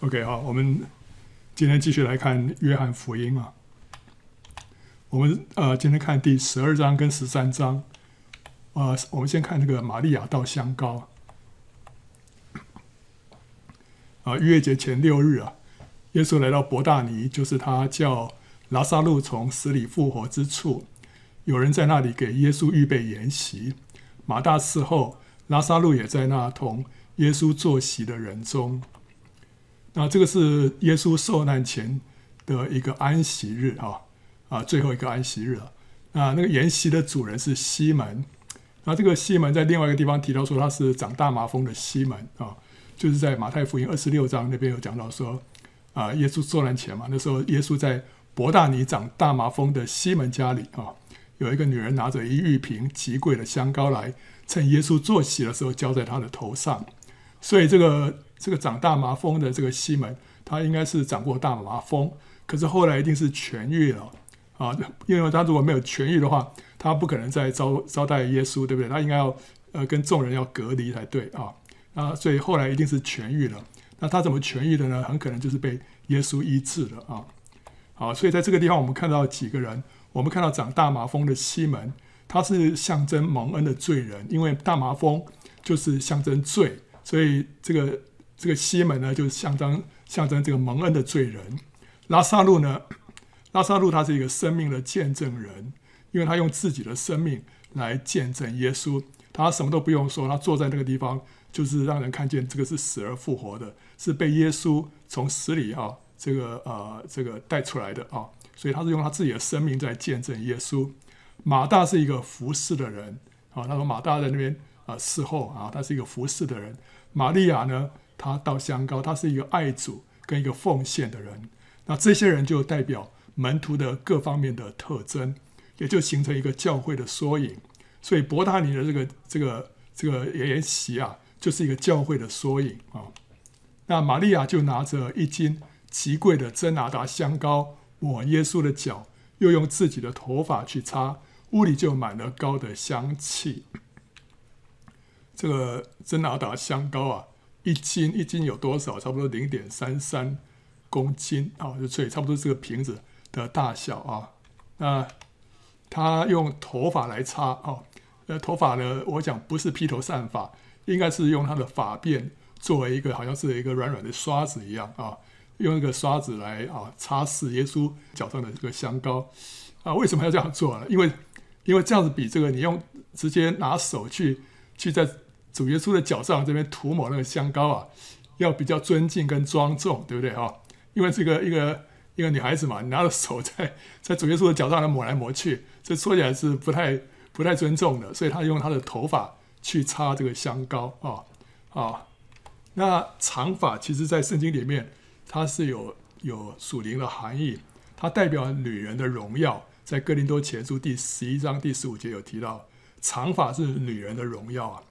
OK，好，我们今天继续来看约翰福音啊。我们呃，今天看第十二章跟十三章。呃，我们先看这个玛利亚到香膏。啊，逾越节前六日啊，耶稣来到伯大尼，就是他叫拉撒路从死里复活之处。有人在那里给耶稣预备筵席，马大伺候，拉撒路也在那同耶稣坐席的人中。那这个是耶稣受难前的一个安息日啊，啊，最后一个安息日了。那那个筵席的主人是西门，那这个西门在另外一个地方提到说他是长大麻风的西门啊，就是在马太福音二十六章那边有讲到说啊，耶稣受难前嘛，那时候耶稣在伯大尼长大麻风的西门家里啊，有一个女人拿着一玉瓶极贵的香膏来，趁耶稣坐席的时候浇在他的头上，所以这个。这个长大麻风的这个西门，他应该是长过大麻风，可是后来一定是痊愈了啊！因为他如果没有痊愈的话，他不可能再招招待耶稣，对不对？他应该要呃跟众人要隔离才对啊！啊，所以后来一定是痊愈了。那他怎么痊愈的呢？很可能就是被耶稣医治了啊！好，所以在这个地方我们看到几个人，我们看到长大麻风的西门，他是象征蒙恩的罪人，因为大麻风就是象征罪，所以这个。这个西门呢，就是象征象征这个蒙恩的罪人。拉撒路呢，拉撒路他是一个生命的见证人，因为他用自己的生命来见证耶稣。他什么都不用说，他坐在那个地方，就是让人看见这个是死而复活的，是被耶稣从死里啊，这个呃这个带出来的啊。所以他是用他自己的生命在见证耶稣。马大是一个服侍的人啊，他说马大在那边啊侍候啊，他是一个服侍的人。玛利亚呢？他到香膏，他是一个爱主跟一个奉献的人。那这些人就代表门徒的各方面的特征，也就形成一个教会的缩影。所以伯大尼的这个这个这个筵席啊，就是一个教会的缩影啊。那玛利亚就拿着一斤极贵的真拿达香膏抹耶稣的脚，又用自己的头发去擦，屋里就满了膏的香气。这个真拿达香膏啊。一斤一斤有多少？差不多零点三三公斤啊，就所以差不多这个瓶子的大小啊。那他用头发来擦啊，呃，头发呢，我讲不是披头散发，应该是用他的发辫作为一个好像是一个软软的刷子一样啊，用一个刷子来啊擦拭耶稣脚上的这个香膏啊。为什么要这样做呢？因为因为这样子比这个你用直接拿手去去在。主耶稣的脚上这边涂抹那个香膏啊，要比较尊敬跟庄重，对不对哈？因为这个一个一个女孩子嘛，拿着手在 在主耶稣的脚上来抹来抹去，这说起来是不太不太尊重的，所以他用他的头发去擦这个香膏啊啊。那长发其实，在圣经里面它是有有属灵的含义，它代表女人的荣耀，在哥林多前书第十一章第十五节有提到，长发是女人的荣耀啊。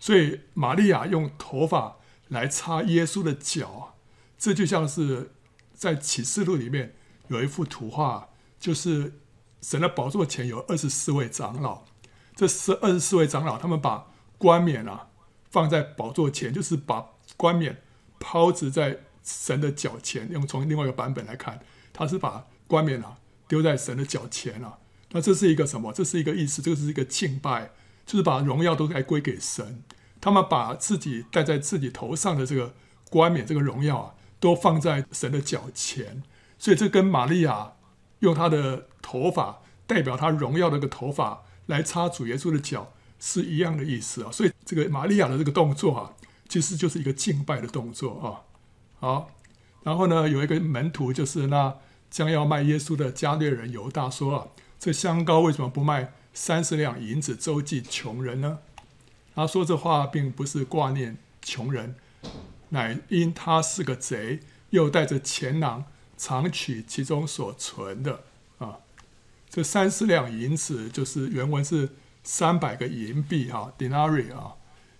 所以，玛利亚用头发来擦耶稣的脚，这就像是在启示录里面有一幅图画，就是神的宝座前有二十四位长老，这是二十四位长老，他们把冠冕啊放在宝座前，就是把冠冕抛掷在神的脚前。用从另外一个版本来看，他是把冠冕啊丢在神的脚前啊。那这是一个什么？这是一个意思，这个是一个敬拜。就是把荣耀都该归给神，他们把自己戴在自己头上的这个冠冕，这个荣耀啊，都放在神的脚前，所以这跟玛利亚用她的头发代表她荣耀的这个头发来擦主耶稣的脚是一样的意思啊。所以这个玛利亚的这个动作啊，其实就是一个敬拜的动作啊。好，然后呢，有一个门徒就是那将要卖耶稣的加略人犹大说啊，这香膏为什么不卖？三十两银子周济穷人呢？他说这话并不是挂念穷人，乃因他是个贼，又带着钱囊常取其中所存的啊。这三十两银子就是原文是三百个银币哈，denarii 啊，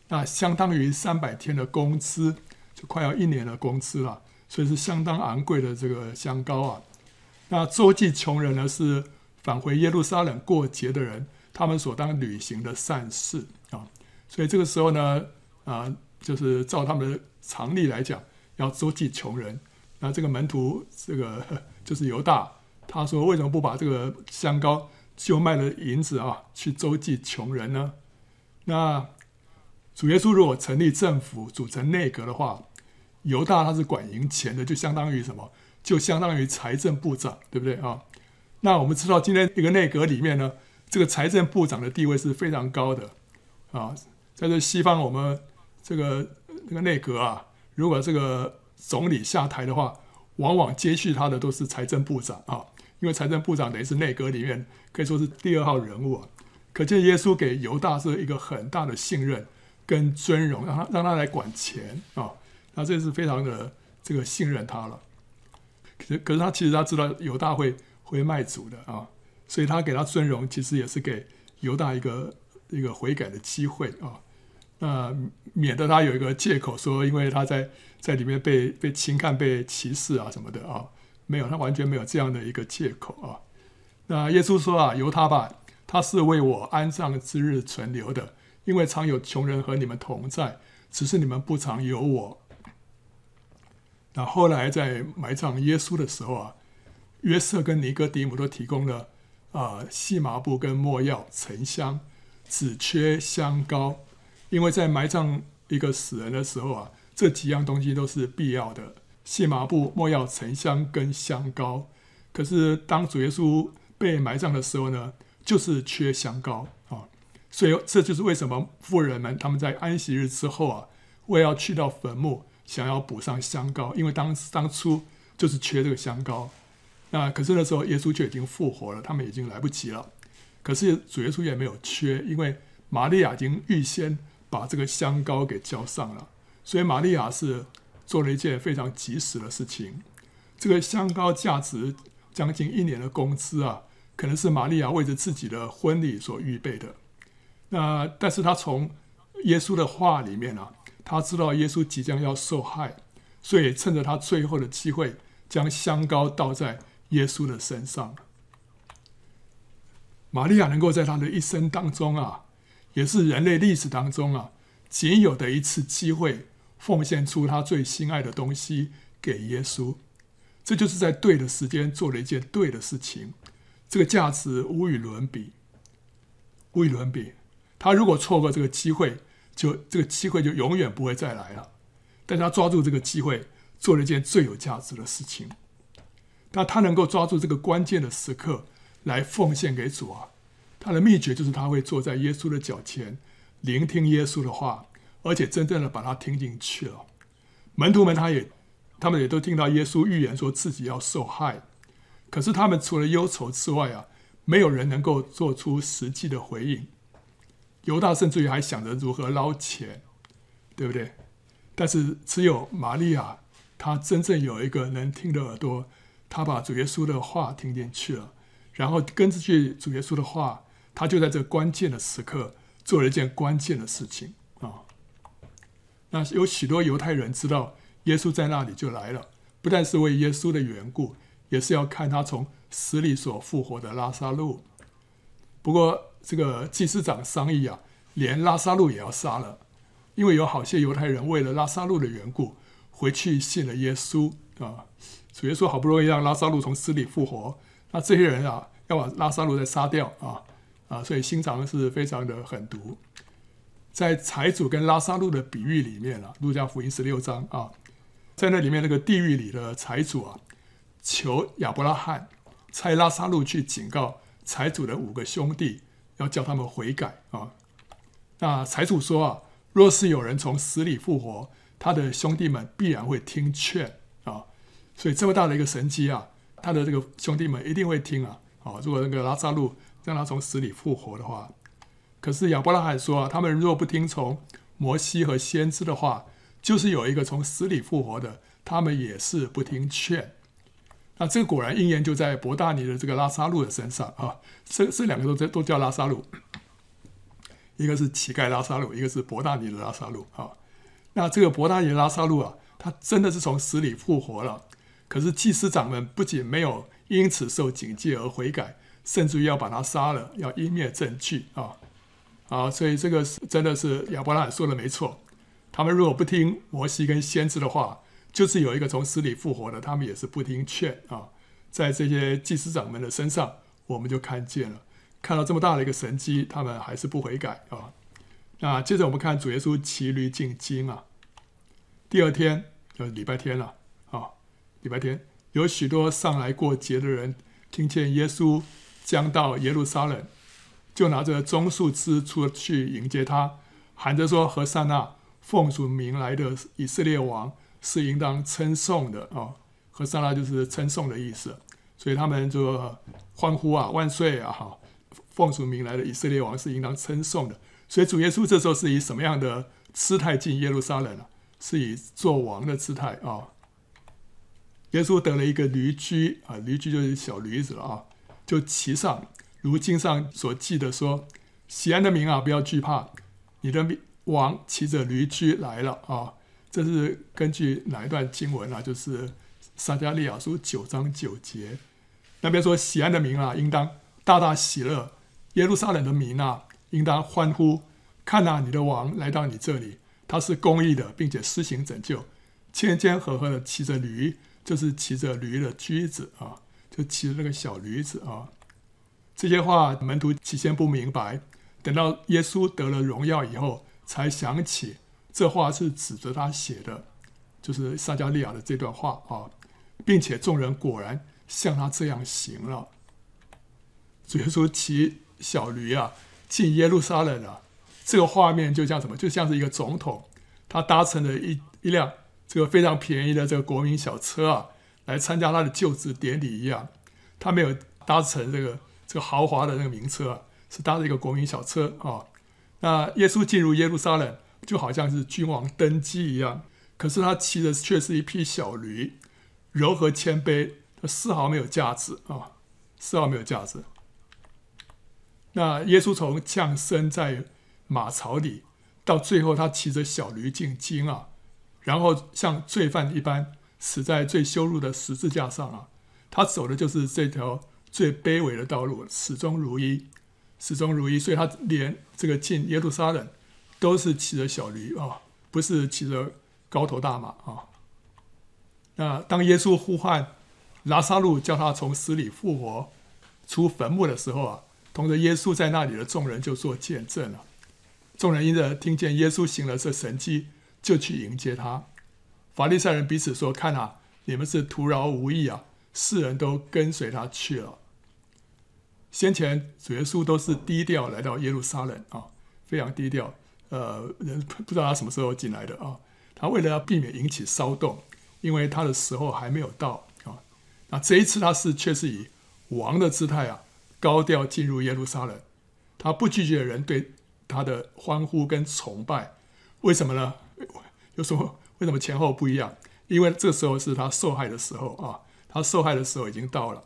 那相当于三百天的工资，就快要一年的工资了，所以是相当昂贵的这个香膏啊。那周济穷人呢是。返回耶路撒冷过节的人，他们所当履行的善事啊，所以这个时候呢，啊，就是照他们的常例来讲，要周济穷人。那这个门徒，这个就是犹大，他说为什么不把这个香膏就卖了银子啊，去周济穷人呢？那主耶稣如果成立政府，组成内阁的话，犹大他是管银钱的，就相当于什么？就相当于财政部长，对不对啊？那我们知道，今天一个内阁里面呢，这个财政部长的地位是非常高的啊。在这西方，我们这个这个内阁啊，如果这个总理下台的话，往往接续他的都是财政部长啊，因为财政部长等于是内阁里面可以说是第二号人物啊。可见耶稣给犹大是一个很大的信任跟尊荣，让他让他来管钱啊，那这是非常的这个信任他了。可是可是他其实他知道犹大会会卖主的啊，所以他给他尊荣，其实也是给犹大一个一个悔改的机会啊。那免得他有一个借口说，因为他在在里面被被轻看、被歧视啊什么的啊，没有，他完全没有这样的一个借口啊。那耶稣说啊，由他吧，他是为我安葬之日存留的，因为常有穷人和你们同在，只是你们不常有我。那后来在埋葬耶稣的时候啊，约瑟跟尼哥底母都提供了啊细麻布跟没药、沉香，只缺香膏。因为在埋葬一个死人的时候啊，这几样东西都是必要的：细麻布、没药、沉香跟香膏。可是当主耶稣被埋葬的时候呢，就是缺香膏啊。所以这就是为什么富人们他们在安息日之后啊，为要去到坟墓，想要补上香膏，因为当当初就是缺这个香膏。那可是那时候耶稣就已经复活了，他们已经来不及了。可是主耶稣也没有缺，因为玛利亚已经预先。把这个香膏给浇上了，所以玛利亚是做了一件非常及时的事情。这个香膏价值将近一年的工资啊，可能是玛利亚为着自己的婚礼所预备的。那但是他从耶稣的话里面啊，他知道耶稣即将要受害，所以趁着他最后的机会，将香膏倒在耶稣的身上。玛利亚能够在他的一生当中啊。也是人类历史当中啊，仅有的一次机会，奉献出他最心爱的东西给耶稣，这就是在对的时间做了一件对的事情，这个价值无与伦比，无与伦比。他如果错过这个机会，就这个机会就永远不会再来了。但他抓住这个机会，做了一件最有价值的事情。那他能够抓住这个关键的时刻来奉献给主啊。他的秘诀就是他会坐在耶稣的脚前，聆听耶稣的话，而且真正的把他听进去了。门徒们他也，他们也都听到耶稣预言说自己要受害，可是他们除了忧愁之外啊，没有人能够做出实际的回应。犹大甚至于还想着如何捞钱，对不对？但是只有玛利亚，她真正有一个能听的耳朵，他把主耶稣的话听进去了，然后根据主耶稣的话。他就在这关键的时刻做了一件关键的事情啊！那有许多犹太人知道耶稣在那里就来了，不但是为耶稣的缘故，也是要看他从死里所复活的拉撒路。不过这个祭司长商议啊，连拉撒路也要杀了，因为有好些犹太人为了拉撒路的缘故回去信了耶稣啊。主耶稣好不容易让拉撒路从死里复活，那这些人啊要把拉撒路再杀掉啊！啊，所以心肠是非常的狠毒。在财主跟拉撒路的比喻里面啊，路加福音十六章啊，在那里面那个地狱里的财主啊，求亚伯拉罕差拉撒路去警告财主的五个兄弟，要叫他们悔改啊。那财主说啊，若是有人从死里复活，他的兄弟们必然会听劝。所以这么大的一个神迹啊，他的这个兄弟们一定会听啊。啊，如果那个拉撒路。让他从死里复活的话，可是亚伯拉罕说啊，他们若不听从摩西和先知的话，就是有一个从死里复活的，他们也是不听劝。那这个果然应验就在伯大尼的这个拉撒路的身上啊，这这两个都都叫拉撒路，一个是乞丐拉撒路，一个是伯大尼的拉撒路啊。那这个伯大尼的拉撒路啊，他真的是从死里复活了。可是祭司长们不仅没有因此受警戒而悔改。甚至于要把他杀了，要湮灭证据啊！啊，所以这个是真的是亚伯拉罕说的没错。他们如果不听摩西跟先知的话，就是有一个从死里复活的，他们也是不听劝啊。在这些祭司长们的身上，我们就看见了，看到这么大的一个神迹，他们还是不悔改啊。那接着我们看主耶稣骑驴进京啊。第二天就礼拜天了，礼拜天有许多上来过节的人，听见耶稣将到耶路撒冷，就拿着棕树枝出去迎接他，喊着说：“和散那，奉主名来的以色列王是应当称颂的啊！”和散那就是称颂的意思，所以他们就欢呼啊，万岁啊！哈，奉主名来的以色列王是应当称颂的。所以主耶稣这时候是以什么样的姿态进耶路撒冷呢？是以做王的姿态啊。耶稣得了一个驴驹啊，驴驹就是小驴子了啊，就骑上，如经上所记的说：“喜安的民啊，不要惧怕，你的王骑着驴驹来了啊。”这是根据哪一段经文啊？就是。撒迦利亚书九章九节，那边说：“喜安的民啊，应当大大喜乐；耶路撒冷的民啊，应当欢呼。看哪，你的王来到你这里，他是公义的，并且施行拯救，谦谦和和的骑着驴，就是骑着驴的驹子啊，就骑着那个小驴子啊。”这些话门徒起先不明白，等到耶稣得了荣耀以后，才想起这话是指着他写的，就是撒迦利亚的这段话啊。并且众人果然像他这样行了。主耶稣骑小驴啊，进耶路撒冷啊，这个画面就像什么？就像是一个总统，他搭乘了一一辆这个非常便宜的这个国民小车啊，来参加他的就职典礼一样。他没有搭乘这个这个豪华的那个名车，是搭着一个国民小车啊。那耶稣进入耶路撒冷，就好像是君王登基一样，可是他骑的却是一匹小驴。柔和谦卑，他丝毫没有架子啊，丝毫没有架子。那耶稣从降生在马槽里，到最后他骑着小驴进京啊，然后像罪犯一般死在最羞辱的十字架上啊，他走的就是这条最卑微的道路，始终如一，始终如一。所以他连这个进耶路撒冷都是骑着小驴啊，不是骑着高头大马啊。那当耶稣呼唤拉撒路，叫他从死里复活出坟墓的时候啊，同着耶稣在那里的众人就做见证了。众人因着听见耶稣行了这神迹，就去迎接他。法利赛人彼此说：“看啊，你们是徒劳无益啊！世人都跟随他去了。先前主耶稣都是低调来到耶路撒冷啊，非常低调。呃，人不知道他什么时候进来的啊。他为了要避免引起骚动。”因为他的时候还没有到啊，那这一次他是却是以王的姿态啊，高调进入耶路撒冷，他不拒绝人对他的欢呼跟崇拜，为什么呢？就说为什么前后不一样？因为这时候是他受害的时候啊，他受害的时候已经到了。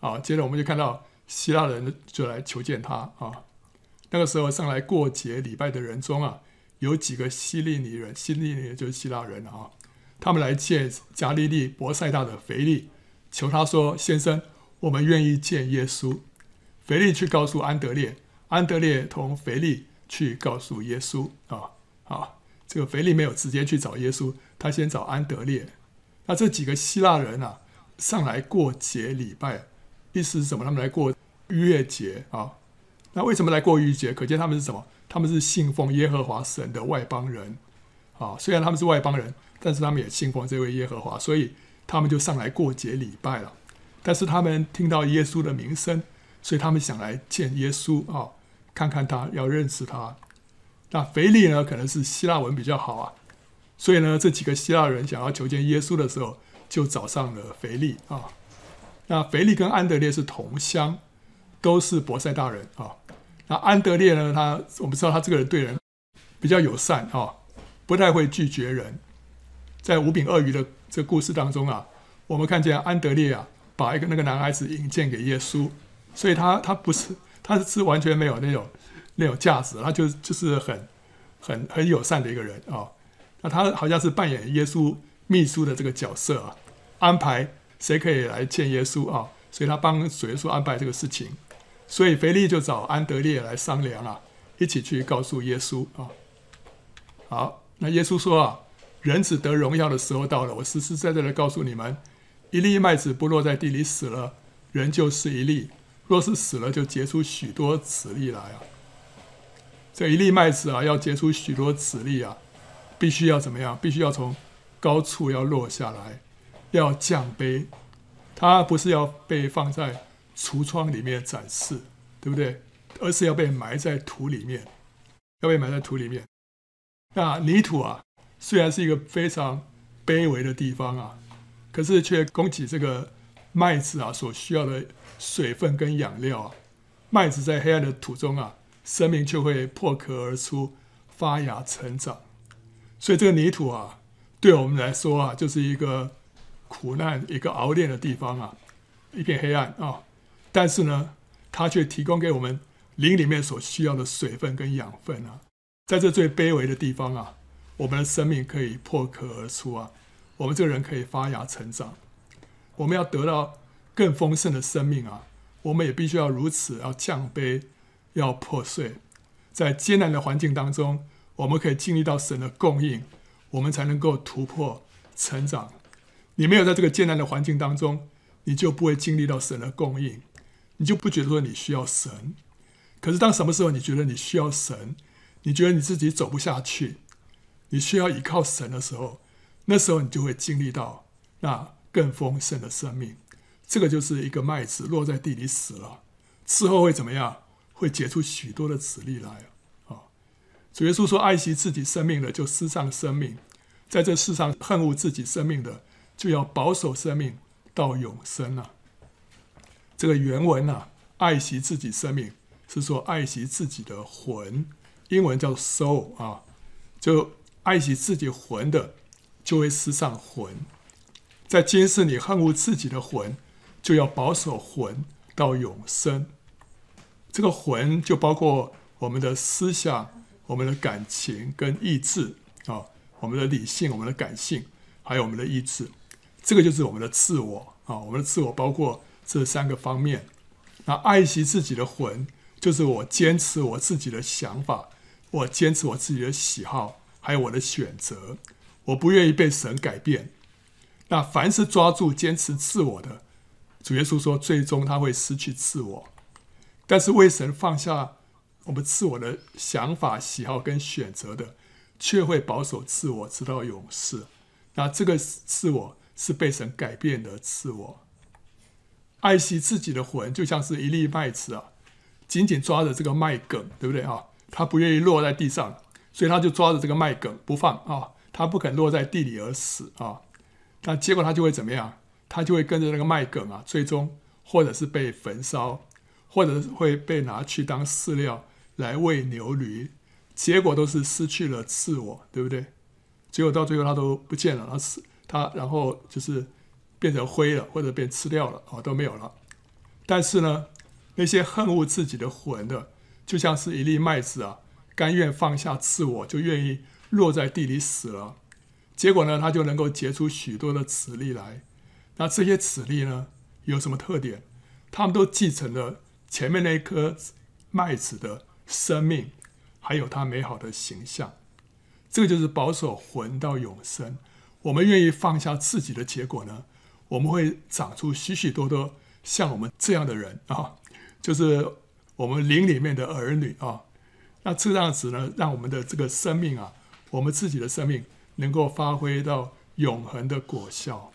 好，接着我们就看到希腊人就来求见他啊，那个时候上来过节礼拜的人中啊，有几个希利尼人，希利尼人就是希腊人啊。他们来见加利利伯赛大的腓力，求他说：“先生，我们愿意见耶稣。”腓力去告诉安德烈，安德烈同腓力去告诉耶稣。啊好，这个腓力没有直接去找耶稣，他先找安德烈。那这几个希腊人啊，上来过节礼拜，意思是什么？他们来过逾越节啊。那为什么来过逾越节？可见他们是什么？他们是信奉耶和华神的外邦人。啊，虽然他们是外邦人。但是他们也信奉这位耶和华，所以他们就上来过节礼拜了。但是他们听到耶稣的名声，所以他们想来见耶稣啊，看看他，要认识他。那腓力呢，可能是希腊文比较好啊，所以呢，这几个希腊人想要求见耶稣的时候，就找上了腓力啊。那腓力跟安德烈是同乡，都是伯赛大人啊。那安德烈呢，他我们知道他这个人对人比较友善啊，不太会拒绝人。在五饼二鱼的这故事当中啊，我们看见安德烈啊，把一个那个男孩子引荐给耶稣，所以他他不是他是完全没有那种那种架子，他就就是很很很友善的一个人啊。那他好像是扮演耶稣秘书的这个角色啊，安排谁可以来见耶稣啊，所以他帮主耶稣安排这个事情。所以腓力就找安德烈来商量啊，一起去告诉耶稣啊。好，那耶稣说啊。人子得荣耀的时候到了。我实实在在的告诉你们，一粒麦子不落在地里死了，人就是一粒；若是死了，就结出许多子粒来啊。这一粒麦子啊，要结出许多籽粒啊，必须要怎么样？必须要从高处要落下来，要降卑。它不是要被放在橱窗里面展示，对不对？而是要被埋在土里面，要被埋在土里面。那泥土啊，虽然是一个非常卑微的地方啊，可是却供给这个麦子啊所需要的水分跟养料啊。麦子在黑暗的土中啊。生命就会破壳而出，发芽成长。所以这个泥土啊，对我们来说啊，就是一个苦难、一个熬炼的地方啊，一片黑暗啊。但是呢，它却提供给我们灵里面所需要的水分跟养分啊。在这最卑微的地方啊，我们的生命可以破壳而出啊，我们这个人可以发芽成长。我们要得到更丰盛的生命啊，我们也必须要如此，要降卑。要破碎，在艰难的环境当中，我们可以经历到神的供应，我们才能够突破成长。你没有在这个艰难的环境当中，你就不会经历到神的供应，你就不觉得说你需要神。可是当什么时候你觉得你需要神，你觉得你自己走不下去，你需要依靠神的时候，那时候你就会经历到那更丰盛的生命。这个就是一个麦子落在地里死了，之后会怎么样？会结出许多的子粒来啊！主耶稣说：“爱惜自己生命的，就失丧生命；在这世上恨恶自己生命的，就要保守生命到永生啊！”这个原文啊，“爱惜自己生命”是说爱惜自己的魂，英文叫 “soul” 啊，就爱惜自己魂的，就会失丧魂；在今世你恨恶自己的魂，就要保守魂到永生。这个魂就包括我们的思想、我们的感情跟意志啊，我们的理性、我们的感性，还有我们的意志，这个就是我们的自我啊。我们的自我包括这三个方面。那爱惜自己的魂，就是我坚持我自己的想法，我坚持我自己的喜好，还有我的选择，我不愿意被神改变。那凡是抓住坚持自我的，主耶稣说，最终他会失去自我。但是为神放下我们自我的想法、喜好跟选择的，却会保守自我直到永世。那这个自我是被神改变的自我。爱惜自己的魂，就像是一粒麦子啊，紧紧抓着这个麦梗，对不对啊？他不愿意落在地上，所以他就抓着这个麦梗不放啊，他不肯落在地里而死啊。那结果他就会怎么样？他就会跟着那个麦梗啊，最终或者是被焚烧。或者会被拿去当饲料来喂牛驴，结果都是失去了自我，对不对？结果到最后他都不见了，他死他然后就是变成灰了，或者被吃掉了，哦，都没有了。但是呢，那些恨恶自己的魂的，就像是一粒麦子啊，甘愿放下自我，就愿意落在地里死了。结果呢，他就能够结出许多的籽粒来。那这些籽粒呢，有什么特点？他们都继承了。前面那一颗麦子的生命，还有它美好的形象，这个就是保守魂到永生。我们愿意放下自己的结果呢，我们会长出许许多多像我们这样的人啊，就是我们灵里面的儿女啊。那这样子呢，让我们的这个生命啊，我们自己的生命能够发挥到永恒的果效。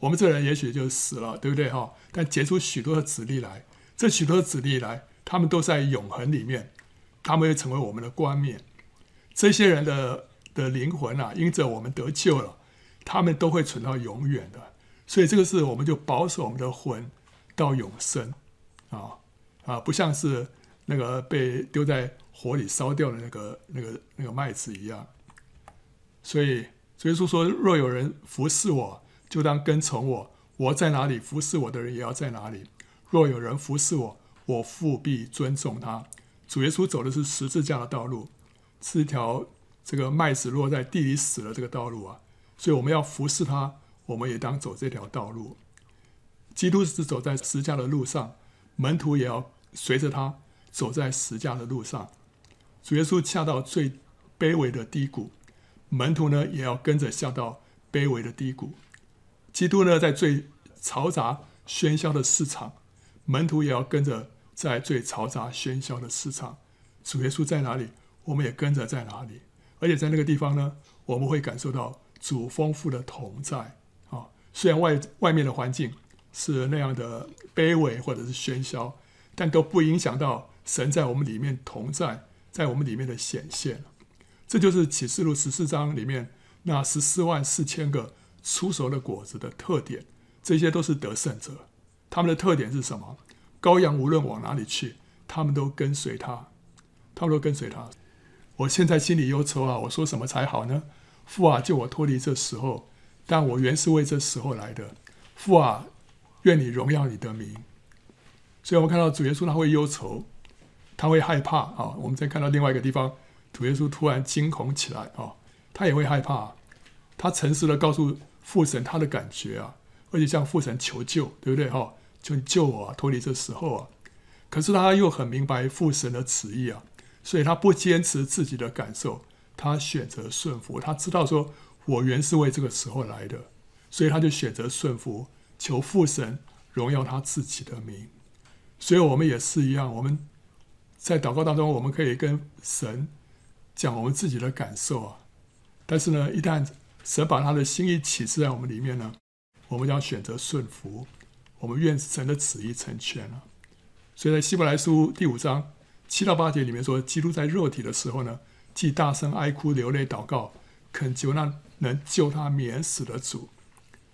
我们这人也许就死了，对不对哈？但结出许多的子粒来。这许多子粒来，他们都在永恒里面，他们会成为我们的冠冕。这些人的的灵魂啊，因着我们得救了，他们都会存到永远的。所以这个是我们就保守我们的魂到永生啊啊，不像是那个被丢在火里烧掉的那个那个那个麦子一样。所以，所以说说，若有人服侍我，就当跟从我。我在哪里，服侍我的人也要在哪里。若有人服侍我，我父必尊重他。主耶稣走的是十字架的道路，是一条这个麦子落在地里死了这个道路啊。所以我们要服侍他，我们也当走这条道路。基督是走在十字架的路上，门徒也要随着他走在十字架的路上。主耶稣下到最卑微的低谷，门徒呢也要跟着下到卑微的低谷。基督呢在最嘈杂喧嚣的市场，门徒也要跟着在最嘈杂喧嚣的市场。主耶稣在哪里，我们也跟着在哪里。而且在那个地方呢，我们会感受到主丰富的同在啊。虽然外外面的环境是那样的卑微或者是喧嚣，但都不影响到神在我们里面同在，在我们里面的显现。这就是启示录十四章里面那十四万四千个出熟的果子的特点。这些都是得胜者，他们的特点是什么？羔羊无论往哪里去，他们都跟随他，他们都跟随他。我现在心里忧愁啊！我说什么才好呢？父啊，救我脱离这时候！但我原是为这时候来的。父啊，愿你荣耀你的名。所以，我们看到主耶稣他会忧愁，他会害怕啊！我们再看到另外一个地方，主耶稣突然惊恐起来啊！他也会害怕，他诚实的告诉父神他的感觉啊，而且向父神求救，对不对？哈，求你救我啊，脱离这时候啊！可是他又很明白父神的旨意啊。所以他不坚持自己的感受，他选择顺服。他知道说，我原是为这个时候来的，所以他就选择顺服，求父神荣耀他自己的名。所以我们也是一样，我们在祷告当中，我们可以跟神讲我们自己的感受啊。但是呢，一旦神把他的心意启示在我们里面呢，我们将选择顺服，我们愿神的旨意成全了。所以在希伯来书第五章。七到八节里面说，基督在肉体的时候呢，既大声哀哭流泪祷告，恳求那能救他免死的主，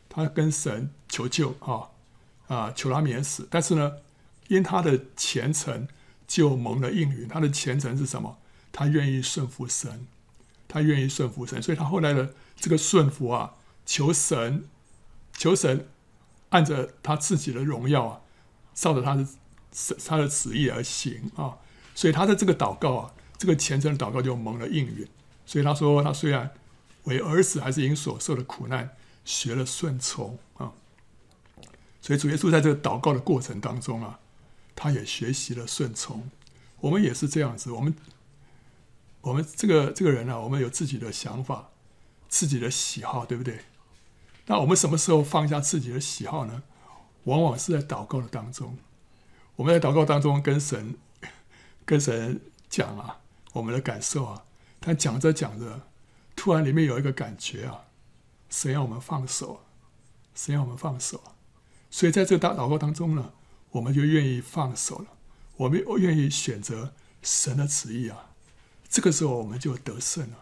他跟神求救啊啊，求他免死。但是呢，因他的虔诚，就蒙了应允。他的虔诚是什么？他愿意顺服神，他愿意顺服神，所以他后来的这个顺服啊，求神，求神按着他自己的荣耀啊，照着他的他的旨意而行啊。所以他的这个祷告啊，这个虔诚的祷告就蒙了应允。所以他说，他虽然为儿子，还是因所受的苦难学了顺从啊。所以主耶稣在这个祷告的过程当中啊，他也学习了顺从。我们也是这样子，我们我们这个这个人啊，我们有自己的想法，自己的喜好，对不对？那我们什么时候放下自己的喜好呢？往往是在祷告的当中。我们在祷告当中跟神。跟神讲啊，我们的感受啊，但讲着讲着，突然里面有一个感觉啊，神要我们放手，神要我们放手，所以在这个大祷告当中呢，我们就愿意放手了，我们愿意选择神的旨意啊，这个时候我们就得胜了，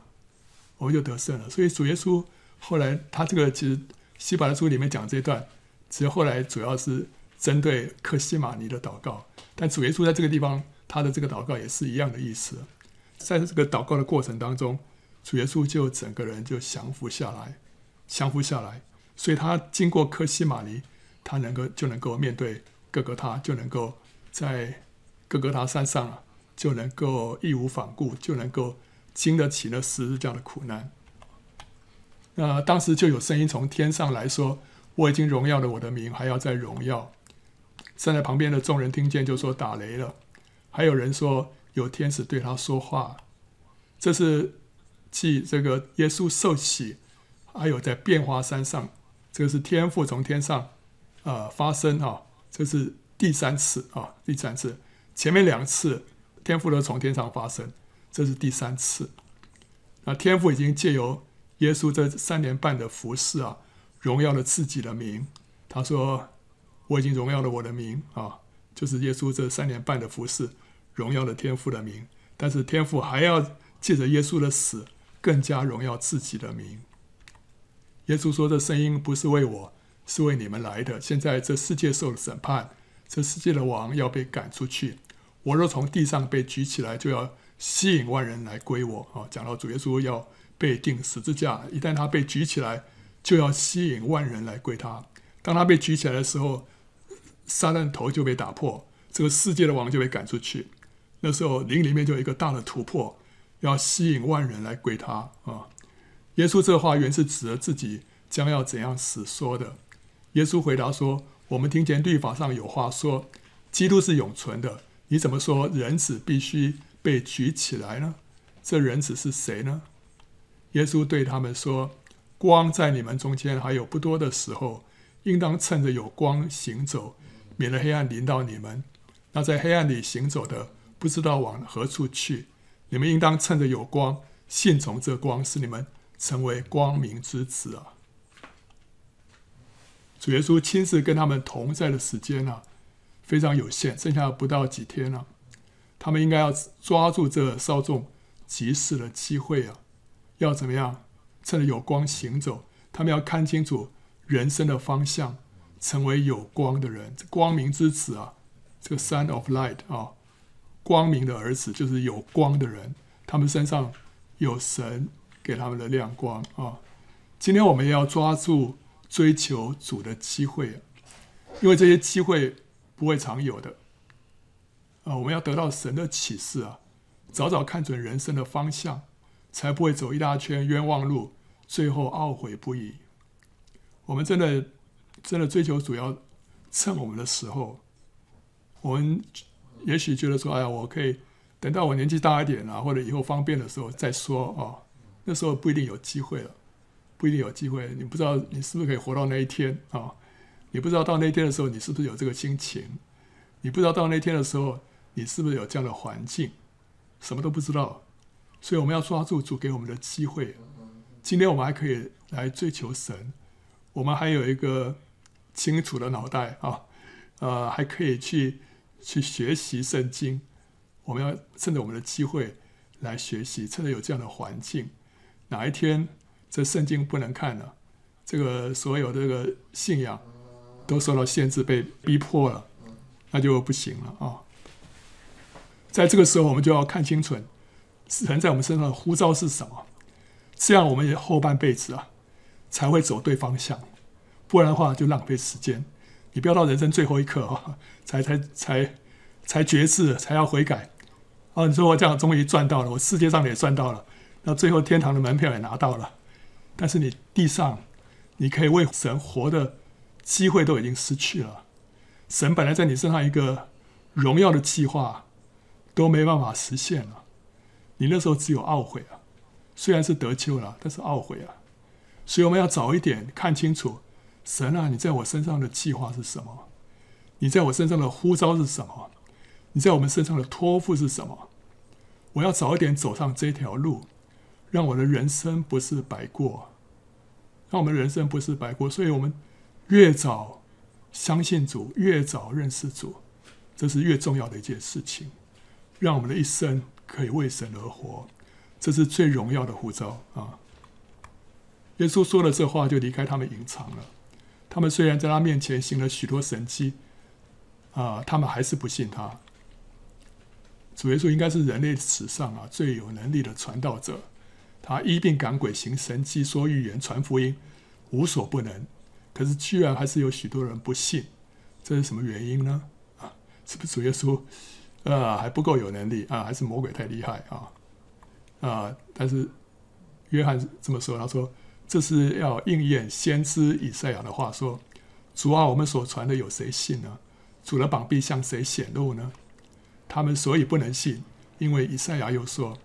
我们就得胜了。所以主耶稣后来他这个其实希伯来书里面讲这一段，其实后来主要是针对克西马尼的祷告，但主耶稣在这个地方。他的这个祷告也是一样的意思，在这个祷告的过程当中，主耶稣就整个人就降服下来，降服下来，所以他经过克西马尼，他能够就能够面对各各他，就能够在各各他山上啊，就能够义无反顾，就能够经得起那十字架的苦难。那当时就有声音从天上来说：“我已经荣耀了我的名，还要再荣耀。”站在旁边的众人听见，就说：“打雷了。”还有人说有天使对他说话，这是继这个耶稣受洗，还有在变化山上，这个是天父从天上啊、呃、发生啊，这是第三次啊，第三次。前面两次天父都从天上发生，这是第三次。那天父已经借由耶稣这三年半的服侍啊，荣耀了自己的名。他说：“我已经荣耀了我的名啊，就是耶稣这三年半的服侍。”荣耀了天父的名，但是天父还要借着耶稣的死，更加荣耀自己的名。耶稣说：“这声音不是为我，是为你们来的。现在这世界受了审判，这世界的王要被赶出去。我若从地上被举起来，就要吸引万人来归我。”啊，讲到主耶稣要被钉十字架，一旦他被举起来，就要吸引万人来归他。当他被举起来的时候，撒旦头就被打破，这个世界的王就被赶出去。那时候灵里面就有一个大的突破，要吸引万人来归他啊！耶稣这话原是指着自己将要怎样死说的。耶稣回答说：“我们听见律法上有话说，基督是永存的。你怎么说人子必须被举起来呢？这人子是谁呢？”耶稣对他们说：“光在你们中间还有不多的时候，应当趁着有光行走，免得黑暗临到你们。那在黑暗里行走的，不知道往何处去。你们应当趁着有光，信从这光，使你们成为光明之子啊！”主耶稣亲自跟他们同在的时间啊，非常有限，剩下不到几天了。他们应该要抓住这稍纵即逝的机会啊！要怎么样？趁着有光行走，他们要看清楚人生的方向，成为有光的人，光明之子啊！这个 Son of Light 啊，光明的儿子就是有光的人，他们身上有神给他们的亮光啊！今天我们要抓住追求主的机会，因为这些机会不会常有的啊！我们要得到神的启示啊，早早看准人生的方向。才不会走一大圈冤枉路，最后懊悔不已。我们真的真的追求主要趁我们的时候，我们也许觉得说：“哎呀，我可以等到我年纪大一点啊，或者以后方便的时候再说哦。”那时候不一定有机会了，不一定有机会。你不知道你是不是可以活到那一天啊？你不知道到那天的时候，你是不是有这个心情？你不知道到那天的时候，你是不是有这样的环境？什么都不知道。所以我们要抓住主给我们的机会。今天我们还可以来追求神，我们还有一个清楚的脑袋啊，呃，还可以去去学习圣经。我们要趁着我们的机会来学习，趁着有这样的环境。哪一天这圣经不能看了，这个所有的这个信仰都受到限制，被逼迫了，那就不行了啊。在这个时候，我们就要看清楚。神在我们身上的呼召是什么？这样我们也后半辈子啊才会走对方向，不然的话就浪费时间。你不要到人生最后一刻啊，才才才才觉知，才要悔改。哦，你说我这样终于赚到了，我世界上也赚到了，那最后天堂的门票也拿到了，但是你地上你可以为神活的机会都已经失去了。神本来在你身上一个荣耀的计划都没办法实现了。你那时候只有懊悔啊，虽然是得救了，但是懊悔啊。所以我们要早一点看清楚，神啊，你在我身上的计划是什么？你在我身上的呼召是什么？你在我们身上的托付是什么？我要早一点走上这条路，让我的人生不是白过，让我们人生不是白过。所以我们越早相信主，越早认识主，这是越重要的一件事情，让我们的一生。可以为神而活，这是最荣耀的呼召啊！耶稣说了这话，就离开他们隐藏了。他们虽然在他面前行了许多神迹，啊，他们还是不信他。主耶稣应该是人类史上啊最有能力的传道者，他医病赶鬼，行神迹，说预言，传福音，无所不能。可是居然还是有许多人不信，这是什么原因呢？啊，是不是主耶稣？啊，还不够有能力啊，还是魔鬼太厉害啊啊！但是约翰这么说，他说这是要应验先知以赛亚的话，说主啊，我们所传的有谁信呢？主的膀臂向谁显露呢？他们所以不能信，因为以赛亚又说，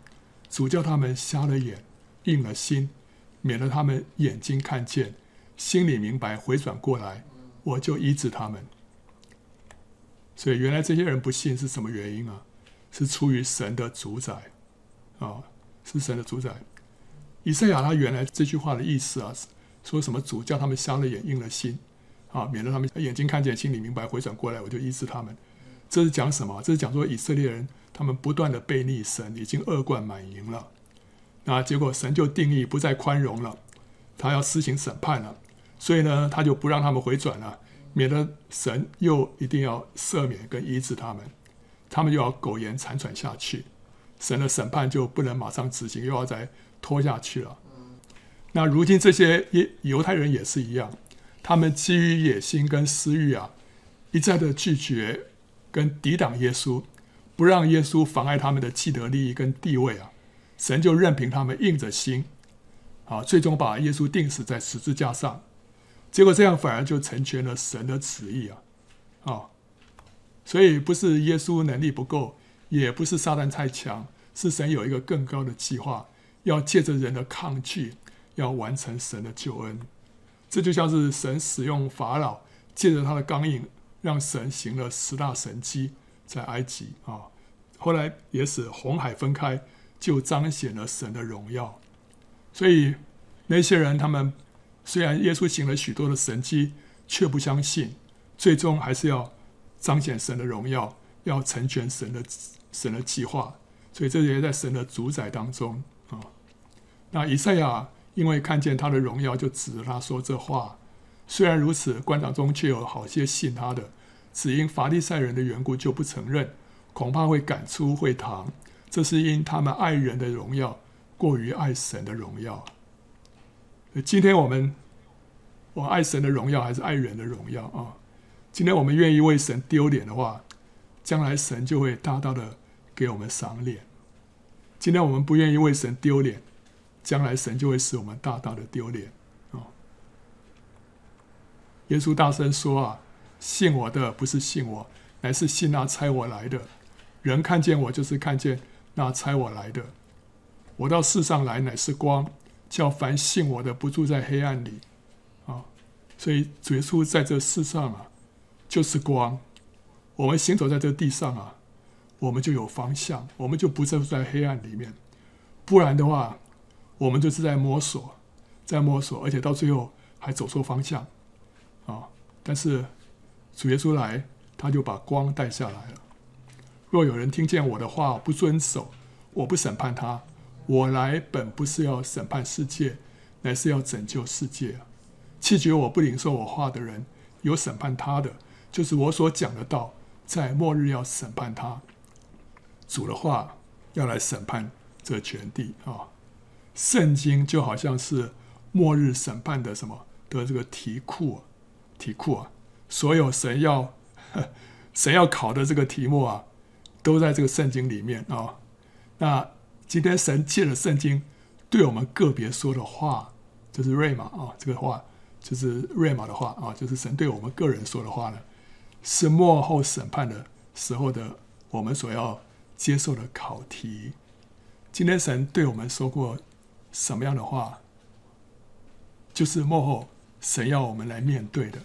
主叫他们瞎了眼，硬了心，免得他们眼睛看见，心里明白，回转过来，我就医治他们。所以，原来这些人不信是什么原因啊？是出于神的主宰啊、是神的主宰。以赛亚他原来这句话的意思啊，说什么主叫他们瞎了眼、硬了心啊，免得他们眼睛看见、心里明白、回转过来，我就医治他们。这是讲什么？这是讲说以色列人他们不断的背逆神，已经恶贯满盈了。那结果神就定义不再宽容了，他要施行审判了，所以呢，他就不让他们回转了。免得神又一定要赦免跟医治他们，他们又要苟延残喘下去，神的审判就不能马上执行，又要再拖下去了。那如今这些犹犹太人也是一样，他们基于野心跟私欲啊，一再的拒绝跟抵挡耶稣，不让耶稣妨碍他们的既得利益跟地位啊，神就任凭他们硬着心，啊，最终把耶稣钉死在十字架上。结果这样反而就成全了神的旨意啊，啊、所以不是耶稣能力不够，也不是撒旦太强，是神有一个更高的计划，要借着人的抗拒，要完成神的救恩。这就像是神使用法老，借着他的刚硬，让神行了十大神迹在埃及啊。后来也使红海分开，就彰显了神的荣耀。所以那些人，他们虽然耶稣行了许多的神迹，却不相信，最终还是要彰显神的荣耀，要成全神的神的计划。所以这也在神的主宰当中啊。那以赛亚因为看见他的荣耀，就指着他说这话。虽然如此，官长中却有好些信他的，只因法利赛人的缘故，就不承认，恐怕会赶出会堂。这是因他们爱人的荣耀过于爱神的荣耀。今天我们，我爱神的荣耀还是爱人的荣耀啊？今天我们愿意为神丢脸的话，将来神就会大大的给我们赏脸。今天我们不愿意为神丢脸，将来神就会使我们大大的丢脸啊！耶稣大声说啊：“信我的不是信我，乃是信那差我来的。人看见我，就是看见那差我来的。我到世上来乃是光，叫凡信我的不住在黑暗里。”啊，所以主耶稣在这世上啊，就是光。我们行走在这地上啊。我们就有方向，我们就不再在黑暗里面。不然的话，我们就是在摸索，在摸索，而且到最后还走错方向啊！但是主耶稣来，他就把光带下来了。若有人听见我的话不遵守，我不审判他。我来本不是要审判世界，乃是要拯救世界。弃绝我不领受我话的人，有审判他的，就是我所讲的道，在末日要审判他。主的话要来审判这全地啊！圣经就好像是末日审判的什么的这个题库，题库啊！所有神要 神要考的这个题目啊，都在这个圣经里面啊。那今天神借了圣经对我们个别说的话，就是瑞玛啊，这个话就是瑞玛的话啊，就是神对我们个人说的话呢，是末后审判的时候的我们所要。接受的考题。今天神对我们说过什么样的话？就是幕后神要我们来面对的。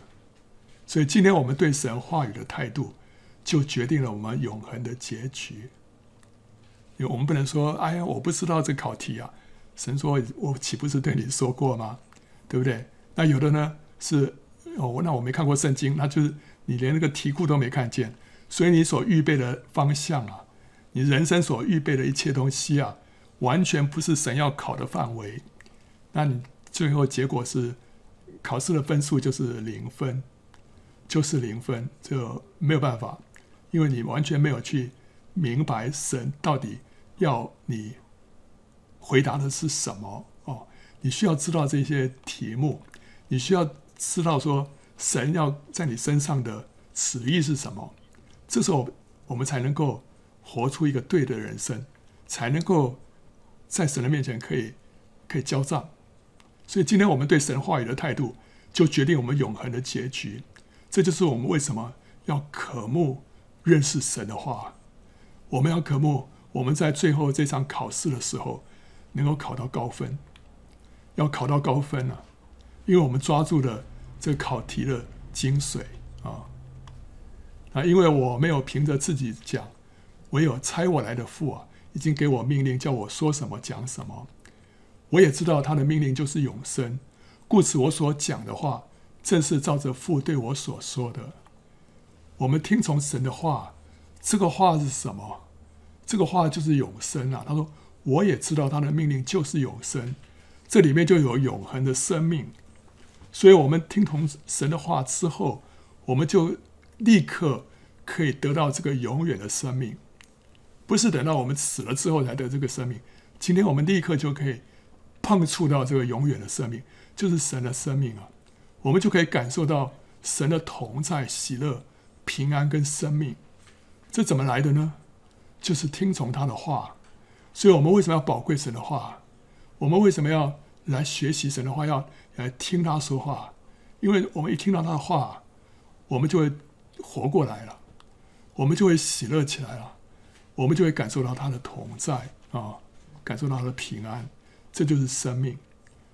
所以今天我们对神话语的态度，就决定了我们永恒的结局。因为我们不能说：“哎呀，我不知道这考题啊。”神说：“我岂不是对你说过吗？对不对？”那有的呢是哦，那我没看过圣经，那就是你连那个题库都没看见，所以你所预备的方向啊。你人生所预备的一切东西啊，完全不是神要考的范围。那你最后结果是考试的分数就是零分，就是零分，这没有办法，因为你完全没有去明白神到底要你回答的是什么哦。你需要知道这些题目，你需要知道说神要在你身上的旨意是什么，这时候我们才能够。活出一个对的人生，才能够在神的面前可以可以交账。所以今天我们对神话语的态度，就决定我们永恒的结局。这就是我们为什么要渴慕认识神的话。我们要渴慕我们在最后这场考试的时候，能够考到高分。要考到高分啊，因为我们抓住了这考题的精髓啊。啊，因为我没有凭着自己讲。唯有差我来的父啊，已经给我命令，叫我说什么讲什么。我也知道他的命令就是永生，故此我所讲的话，正是照着父对我所说的。我们听从神的话，这个话是什么？这个话就是永生啊！他说，我也知道他的命令就是永生，这里面就有永恒的生命。所以，我们听从神的话之后，我们就立刻可以得到这个永远的生命。不是等到我们死了之后才得这个生命，今天我们立刻就可以碰触到这个永远的生命，就是神的生命啊！我们就可以感受到神的同在、喜乐、平安跟生命。这怎么来的呢？就是听从他的话。所以，我们为什么要宝贵神的话？我们为什么要来学习神的话？要来听他说话？因为我们一听到他的话，我们就会活过来了，我们就会喜乐起来了。我们就会感受到他的同在啊，感受到他的平安，这就是生命。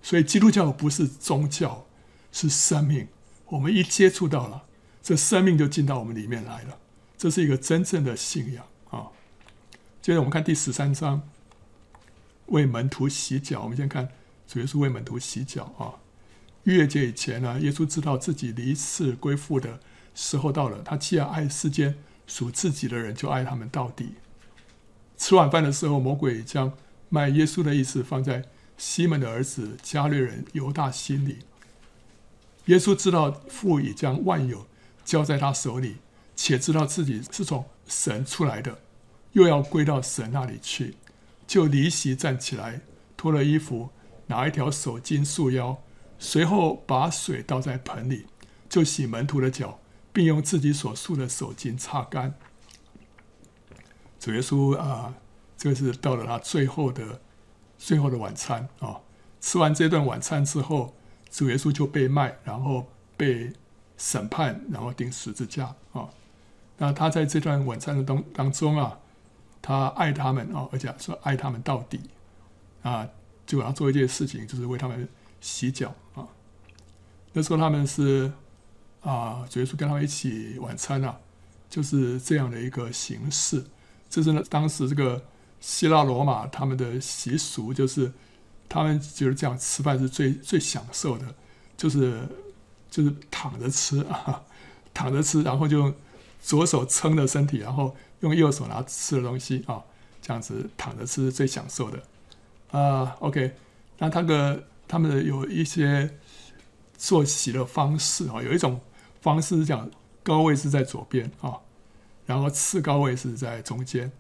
所以基督教不是宗教，是生命。我们一接触到了，这生命就进到我们里面来了。这是一个真正的信仰啊。接着我们看第十三章，为门徒洗脚。我们先看主耶稣为门徒洗脚啊。逾越节以前呢，耶稣知道自己离世归父的时候到了。他既然爱世间属自己的人，就爱他们到底。吃晚饭的时候，魔鬼将卖耶稣的意思放在西门的儿子加略人犹大心里。耶稣知道父已将万有交在他手里，且知道自己是从神出来的，又要归到神那里去，就离席站起来，脱了衣服，拿一条手巾束腰。随后把水倒在盆里，就洗门徒的脚，并用自己所束的手巾擦干。主耶稣啊，这是到了他最后的最后的晚餐啊。吃完这顿晚餐之后，主耶稣就被卖，然后被审判，然后钉十字架啊。那他在这段晚餐的当当中啊，他爱他们啊，而且说爱他们到底啊，就要做一件事情，就是为他们。洗脚啊！那时候他们是啊，主耶稣跟他们一起晚餐啊，就是这样的一个形式。这是呢，当时这个希腊罗马他们的习俗，就是他们觉得这样吃饭是最最享受的，就是就是躺着吃啊，躺着吃，然后就左手撑着身体，然后用右手拿吃的东西啊，这样子躺着吃是最享受的啊。OK，那他的。他们有一些坐席的方式啊，有一种方式是讲高位是在左边啊，然后次高位是在中间，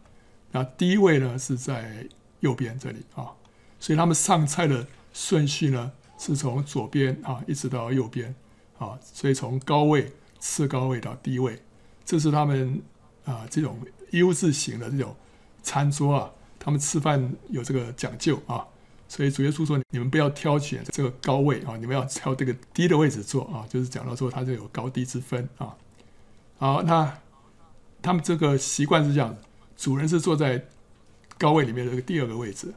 那低位呢是在右边这里啊，所以他们上菜的顺序呢是从左边啊一直到右边啊，所以从高位、次高位到低位，这是他们啊这种 U 字形的这种餐桌啊，他们吃饭有这个讲究啊。所以主耶稣说：“你们不要挑选这个高位啊，你们要挑这个低的位置坐啊。”就是讲到说，他就有高低之分啊。好，那他们这个习惯是这样：主人是坐在高位里面的这个第二个位置，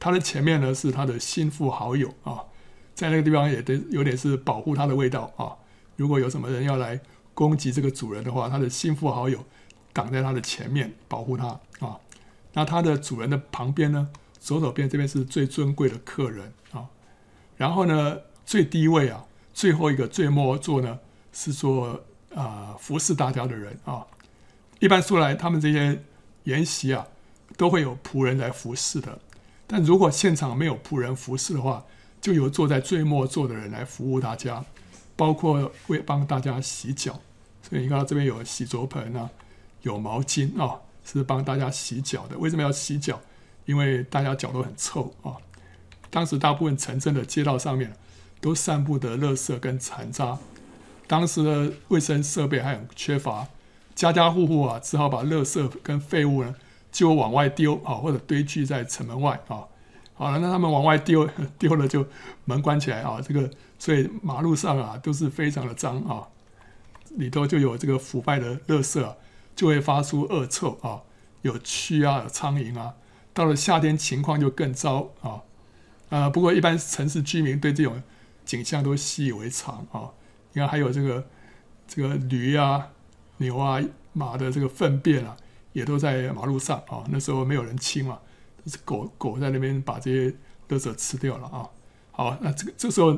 他的前面呢是他的心腹好友啊，在那个地方也得有点是保护他的味道啊。如果有什么人要来攻击这个主人的话，他的心腹好友挡在他的前面保护他啊。那他的主人的旁边呢？左手边这边是最尊贵的客人啊，然后呢，最低位啊，最后一个最末座呢是做啊、呃、服侍大家的人啊。一般说来，他们这些筵席啊，都会有仆人来服侍的。但如果现场没有仆人服侍的话，就由坐在最末座的人来服务大家，包括为帮大家洗脚。所以你看到这边有洗濯盆啊，有毛巾啊，是帮大家洗脚的。为什么要洗脚？因为大家脚都很臭啊，当时大部分城镇的街道上面都散布的垃圾跟残渣，当时的卫生设备还很缺乏，家家户户啊只好把垃圾跟废物呢就往外丢啊，或者堆积在城门外啊。好了，那他们往外丢丢了就门关起来啊，这个所以马路上啊都是非常的脏啊，里头就有这个腐败的垃圾啊，就会发出恶臭啊，有蛆啊，有苍蝇啊。到了夏天，情况就更糟啊！啊，不过一般城市居民对这种景象都习以为常啊。你看，还有这个这个驴啊、牛啊、马的这个粪便啊，也都在马路上啊。那时候没有人清嘛，是狗狗在那边把这些垃圾吃掉了啊。好，那这个这时候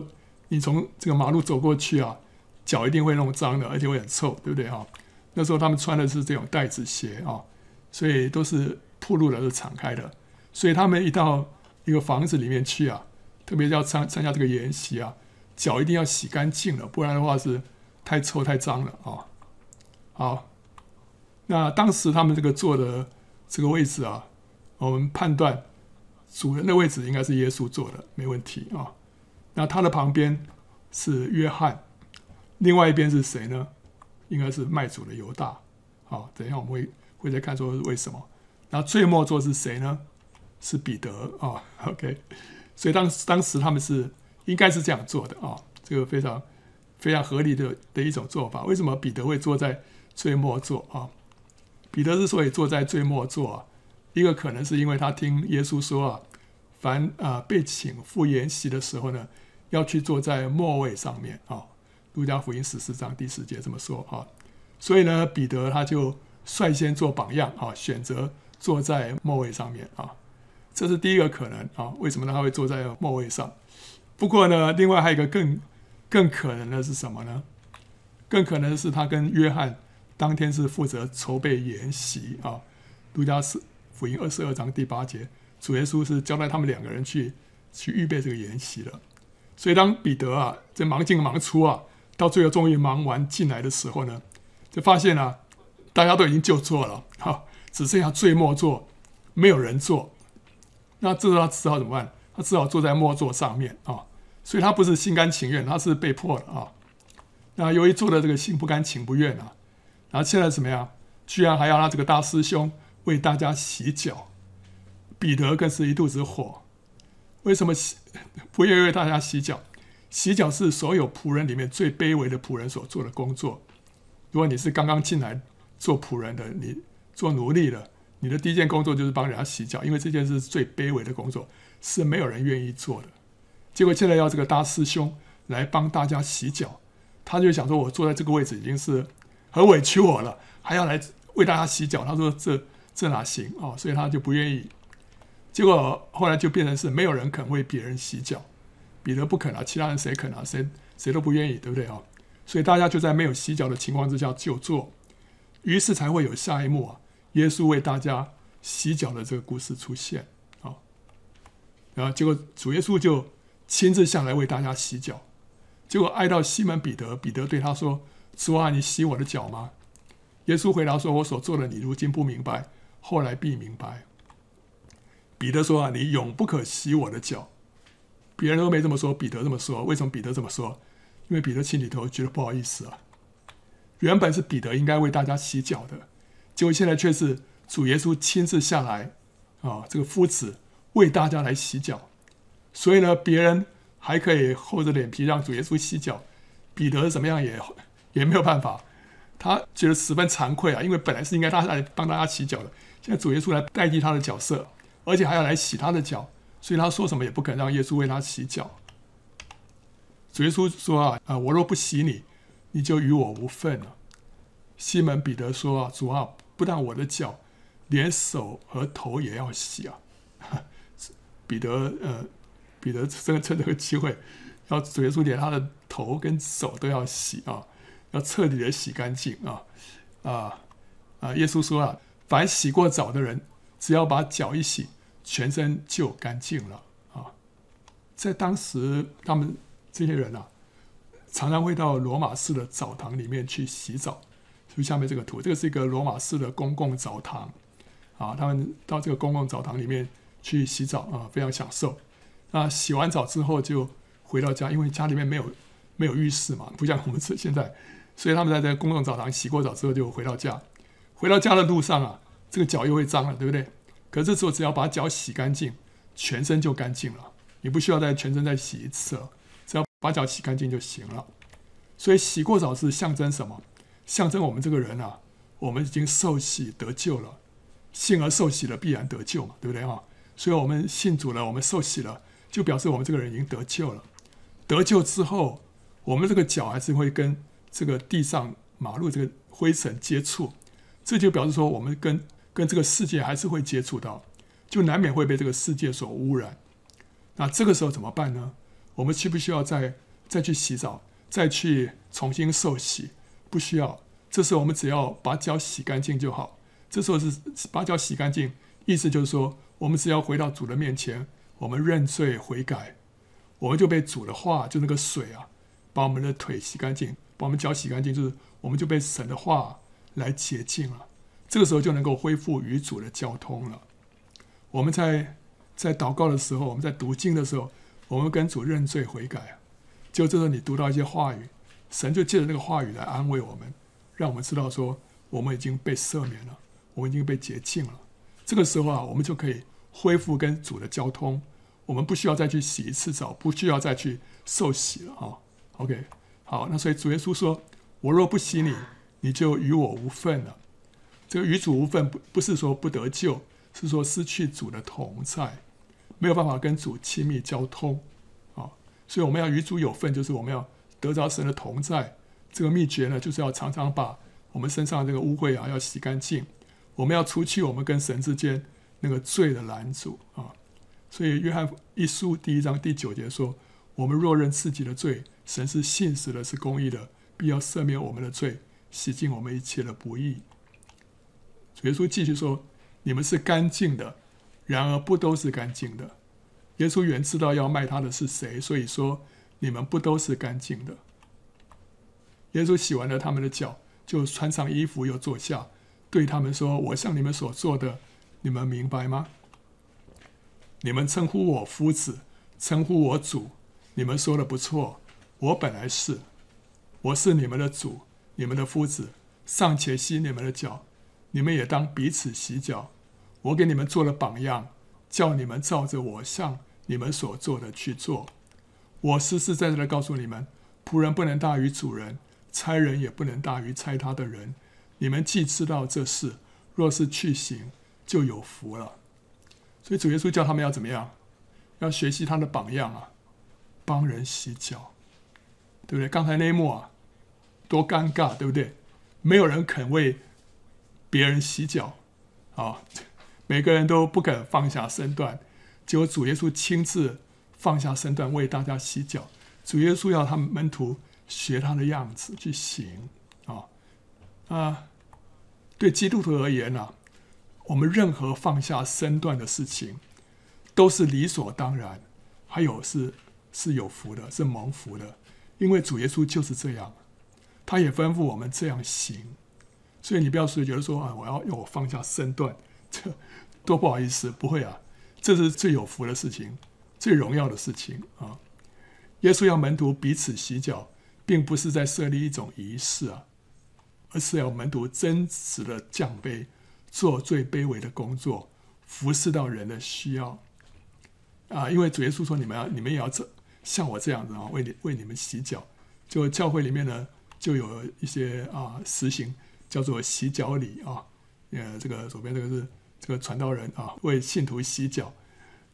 你从这个马路走过去啊，脚一定会弄脏的，而且会很臭，对不对啊？那时候他们穿的是这种带子鞋啊，所以都是。铺路的是敞开的，所以他们一到一个房子里面去啊，特别要参参加这个筵席啊，脚一定要洗干净了，不然的话是太臭太脏了啊。好，那当时他们这个坐的这个位置啊，我们判断主人的位置应该是耶稣坐的，没问题啊。那他的旁边是约翰，另外一边是谁呢？应该是卖主的犹大。好，等一下我们会会再看说为什么。那最末座是谁呢？是彼得啊、OK，所以当当时他们是应该是这样做的啊、这个非常非常合理的的一种做法。为什么彼得会坐在最末座啊？彼得之所以坐在最末座，一个可能是因为他听耶稣说啊，凡啊、被请赴筵席的时候呢，要去坐在末位上面啊。路加福音十四章第四节这么说啊。所以呢，彼得他就率先做榜样啊，选择坐在末位上面啊。这是第一个可能啊。为什么？他会坐在末位上？不过呢，另外还有一个更更可能的是什么呢？更可能是他跟约翰当天是负责筹备筵席啊。路加福音二十二章第八节，主耶稣是交代他们两个人去去预备这个筵席的。所以当彼得啊在忙进忙出啊，到最后终于忙完进来的时候呢，就发现啊，大家都已经就座了，哈，只剩下最末座，没有人坐。那这时候他只好怎么办？他只好坐在末座上面啊。所以他不是心甘情愿，他是被迫的啊。那由于做的这个心不甘情不愿啊，然后现在怎么样？居然还要让这个大师兄为大家洗脚，彼得更是一肚子火。为什么洗不愿意为大家洗脚？洗脚是所有仆人里面最卑微的仆人所做的工作。如果你是刚刚进来做仆人的，你做奴隶的，你的第一件工作就是帮人家洗脚，因为这件事是最卑微的工作，是没有人愿意做的。结果现在要这个大师兄来帮大家洗脚，他就想说：“我坐在这个位置已经是很委屈我了，还要来为大家洗脚。”他说：“这这哪行啊？”所以他就不愿意。结果后来就变成是没有人肯为别人洗脚，彼得不肯啊，其他人谁肯啊？谁谁都不愿意，对不对啊？所以大家就在没有洗脚的情况之下就坐，于是才会有下一幕啊，耶稣为大家洗脚的这个故事出现啊。然后结果主耶稣就。亲自下来为大家洗脚，结果爱到西门彼得，彼得对他说：“主啊，你洗我的脚吗？”耶稣回答说：“我所做的，你如今不明白，后来必明白。”彼得说：“啊，你永不可洗我的脚。”别人都没这么说，彼得这么说。为什么彼得这么说？因为彼得心里头觉得不好意思啊。原本是彼得应该为大家洗脚的，结果现在却是主耶稣亲自下来啊，这个夫子为大家来洗脚。所以呢，别人还可以厚着脸皮让主耶稣洗脚，彼得怎么样也也没有办法。他觉得十分惭愧啊，因为本来是应该他来帮大家洗脚的，现在主耶稣来代替他的角色，而且还要来洗他的脚，所以他说什么也不肯让耶稣为他洗脚。主耶稣说啊啊，我若不洗你，你就与我无份了。西门彼得说啊，主啊，不但我的脚，连手和头也要洗啊。彼得呃。彼得趁趁这个机会，要主耶稣连他的头跟手都要洗啊，要彻底的洗干净啊啊啊！耶稣说啊，凡洗过澡的人，只要把脚一洗，全身就干净了啊。在当时，他们这些人啊，常常会到罗马式的澡堂里面去洗澡。就下面这个图，这个是一个罗马式的公共澡堂啊，他们到这个公共澡堂里面去洗澡啊，非常享受。啊，洗完澡之后就回到家，因为家里面没有没有浴室嘛，不像我们这现在，所以他们在这公共澡堂洗过澡之后就回到家。回到家的路上啊，这个脚又会脏了，对不对？可是这时候只要把脚洗干净，全身就干净了，你不需要再全身再洗一次了，只要把脚洗干净就行了。所以洗过澡是象征什么？象征我们这个人啊，我们已经受洗得救了，信而受洗了，必然得救嘛，对不对啊？所以我们信主了，我们受洗了。就表示我们这个人已经得救了。得救之后，我们这个脚还是会跟这个地上马路这个灰尘接触，这就表示说我们跟跟这个世界还是会接触到，就难免会被这个世界所污染。那这个时候怎么办呢？我们需不需要再再去洗澡，再去重新受洗？不需要。这时候我们只要把脚洗干净就好。这时候是把脚洗干净，意思就是说，我们只要回到主的面前。我们认罪悔改，我们就被主的话，就那个水啊，把我们的腿洗干净，把我们脚洗干净，就是我们就被神的话来洁净了。这个时候就能够恢复与主的交通了。我们在在祷告的时候，我们在读经的时候，我们跟主认罪悔改，就这时候你读到一些话语，神就借着那个话语来安慰我们，让我们知道说我们已经被赦免了，我们已经被洁净了。这个时候啊，我们就可以恢复跟主的交通。我们不需要再去洗一次澡，不需要再去受洗了啊。OK，好，那所以主耶稣说：“我若不洗你，你就与我无份了。”这个与主无份不不是说不得救，是说失去主的同在。没有办法跟主亲密交通啊。所以我们要与主有份，就是我们要得着神的同在。这个秘诀呢，就是要常常把我们身上这个污秽啊，要洗干净。我们要除去我们跟神之间那个罪的拦阻啊。所以约翰一书第一章第九节说：“我们若认自己的罪，神是信实的，是公义的，必要赦免我们的罪，洗净我们一切的不义。”耶稣继续说：“你们是干净的，然而不都是干净的。耶稣原知道要卖他的是谁，所以说你们不都是干净的。”耶稣洗完了他们的脚，就穿上衣服，又坐下，对他们说：“我向你们所做的，你们明白吗？你们称呼我夫子，称呼我主，你们说的不错。我本来是，我是你们的主，你们的夫子，尚且洗你们的脚，你们也当彼此洗脚。我给你们做了榜样，叫你们照着我向你们所做的去做。我实实在在的告诉你们，仆人不能大于主人。”差人也不能大于差他的人。你们既知道这事，若是去行，就有福了。所以主耶稣叫他们要怎么样？要学习他的榜样啊，帮人洗脚，对不对？刚才那一幕啊，多尴尬，对不对？没有人肯为别人洗脚啊，每个人都不肯放下身段。结果主耶稣亲自放下身段为大家洗脚。主耶稣要他们门徒。学他的样子去行啊啊！对基督徒而言呢、我们任何放下身段的事情，都是理所当然，还有是是有福的，是蒙福的。因为主耶稣就是这样，他也吩咐我们这样行。所以你不要说觉得说啊，我要要我放下身段，这多不好意思，不会啊，这是最有福的事情，最荣耀的事情啊！耶稣要门徒彼此洗脚。并不是在设立一种仪式啊，而是要门徒真实的降卑，做最卑微的工作，服侍到人的需要啊。因为主耶稣说：“你们要，你们也要这像我这样子啊，为你为你们洗脚。”就教会里面呢，就有一些啊实行叫做洗脚礼啊。呃，这个左边这个是这个传道人啊，为信徒洗脚。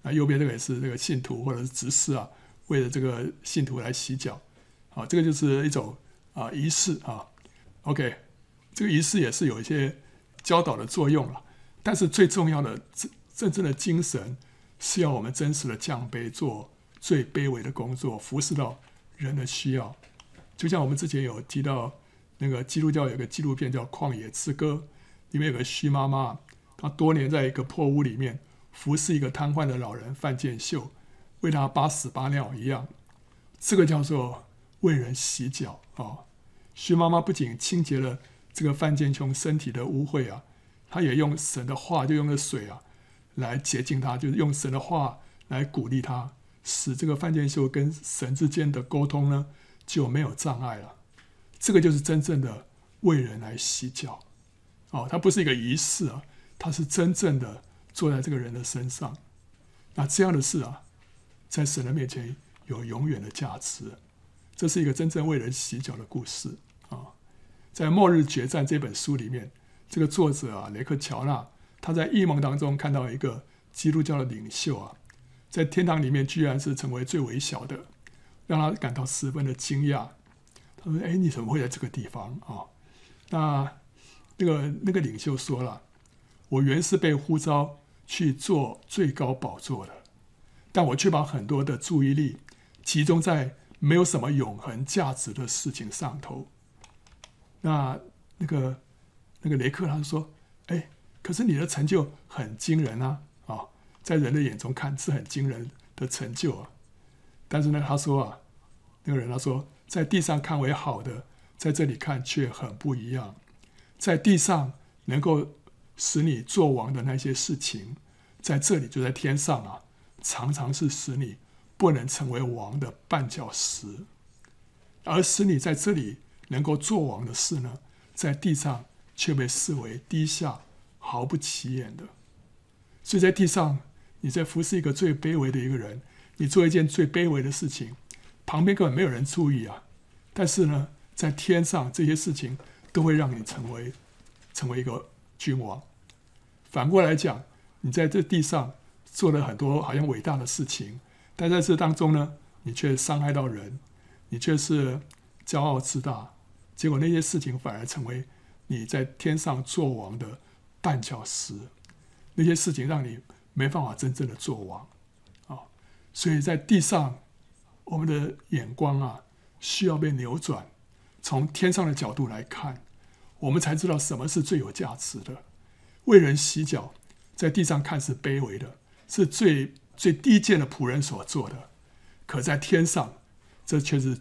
那右边这个也是这个信徒或者是执事啊，为了这个信徒来洗脚。啊，这个就是一种啊仪式啊。OK，这个仪式也是有一些教导的作用了，但是最重要的真真正的精神是要我们真实的降卑，做最卑微的工作，服侍到人的需要。就像我们之前有提到，那个基督教有个纪录片叫《旷野之歌》，里面有个徐妈妈，她多年在一个破屋里面服侍一个瘫痪的老人范建秀，为他把屎把尿一样，这个叫做。为人洗脚啊！徐妈妈不仅清洁了这个范建琼身体的污秽啊，她也用神的话，就用了水啊，来洁净他，就是用神的话来鼓励他，使这个范建秀跟神之间的沟通呢就没有障碍了。这个就是真正的为人来洗脚哦，它不是一个仪式啊，它是真正的坐在这个人的身上。那这样的事啊，在神的面前有永远的价值。这是一个真正为人洗脚的故事啊！在《末日决战》这本书里面，这个作者啊，雷克乔纳，他在异梦当中看到一个基督教的领袖啊，在天堂里面居然是成为最微小的，让他感到十分的惊讶。他说：“哎，你怎么会在这个地方啊？”那那个那个领袖说了：“我原是被呼召去做最高宝座的，但我却把很多的注意力集中在。”没有什么永恒价值的事情上头，那那个那个雷克他说：“哎，可是你的成就很惊人啊！啊，在人的眼中看是很惊人的成就啊。但是呢，他说啊，那个人他说，在地上看为好的，在这里看却很不一样。在地上能够使你做王的那些事情，在这里就在天上啊，常常是使你。”不能成为王的绊脚石，而使你在这里能够做王的事呢，在地上却被视为低下、毫不起眼的。所以在地上，你在服侍一个最卑微的一个人，你做一件最卑微的事情，旁边根本没有人注意啊。但是呢，在天上这些事情都会让你成为成为一个君王。反过来讲，你在这地上做了很多好像伟大的事情，但在这当中呢，你却伤害到人，你却是骄傲自大，结果那些事情反而成为你在天上做王的绊脚石，那些事情让你没办法真正的做王啊！所以在地上，我们的眼光啊，需要被扭转，从天上的角度来看，我们才知道什么是最有价值的。为人洗脚，在地上看是卑微的，是最最低贱的仆人所做的，可在天上，这却是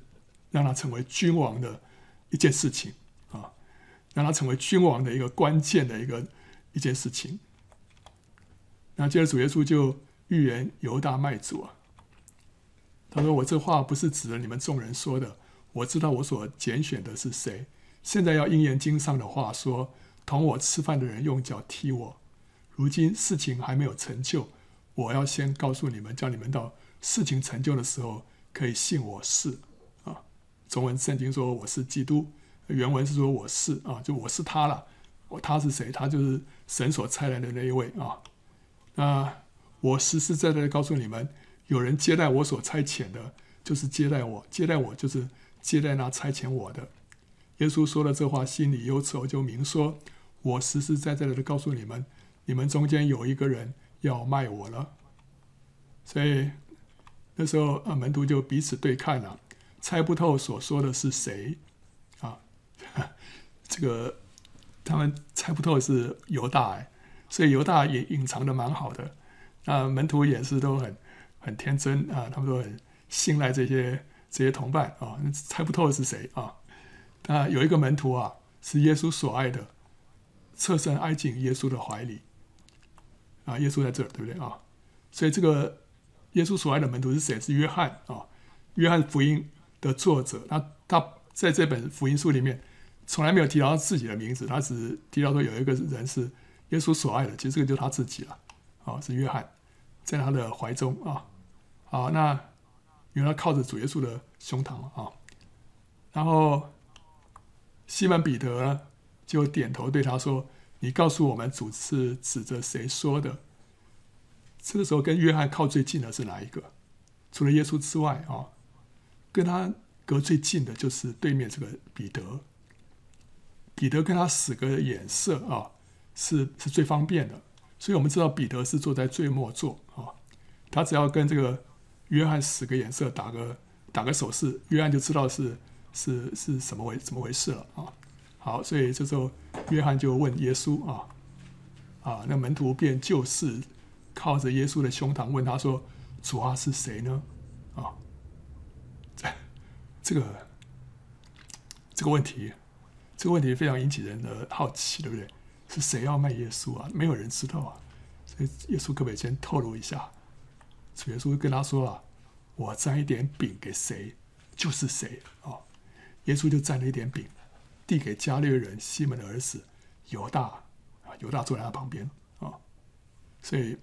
让他成为君王的一件事情啊，让他成为君王的一个关键的一个一件事情。那接着主耶稣就预言犹大卖主啊，他说：“我这话不是指着你们众人说的，我知道我所拣选的是谁。现在要应验经上的话说。”同我吃饭的人用脚踢我，如今事情还没有成就，我要先告诉你们，叫你们到事情成就的时候可以信我是啊。中文圣经说我是基督，原文是说我是啊，就我是他了。我他是谁？他就是神所差来的那一位啊。那我实实在在的告诉你们，有人接待我所差遣的，就是接待我；接待我，就是接待那差遣我的。耶稣说了这话，心里忧愁，就明说。我实实在在的告诉你们，你们中间有一个人要卖我了。所以那时候啊，门徒就彼此对看了，猜不透所说的是谁啊。这个他们猜不透是犹大哎，所以犹大也隐藏的蛮好的。那门徒也是都很很天真啊，他们都很信赖这些这些同伴啊，猜不透是谁啊。那有一个门徒啊，是耶稣所爱的。侧身挨进耶稣的怀里，啊，耶稣在这儿，对不对啊？所以这个耶稣所爱的门徒是谁？是约翰啊。约翰福音的作者，他他在这本福音书里面从来没有提到他自己的名字，他只提到说有一个人是耶稣所爱的，其实这个就是他自己了，啊，是约翰在他的怀中啊。好，那原来靠着主耶稣的胸膛啊，然后西门彼得呢？就点头对他说：“你告诉我们，主是指着谁说的？”这个时候，跟约翰靠最近的是哪一个？除了耶稣之外啊，跟他隔最近的就是对面这个彼得。彼得跟他使个眼色啊，是是最方便的。所以我们知道彼得是坐在最末座啊。他只要跟这个约翰使个眼色，打个打个手势，约翰就知道是是是什么回怎么回事了啊。好，所以这时候约翰就问耶稣啊，啊，那门徒便就是靠着耶稣的胸膛问他说：“主啊，是谁呢？”啊，这这个这个问题，这个问题非常引起人的好奇，对不对？是谁要卖耶稣啊？没有人知道啊。所以耶稣可不可以先透露一下？主耶稣跟他说啊：“我沾一点饼给谁，就是谁。”啊，耶稣就沾了一点饼。递给加略人西门的儿子犹大啊，犹大坐在他旁边啊，所以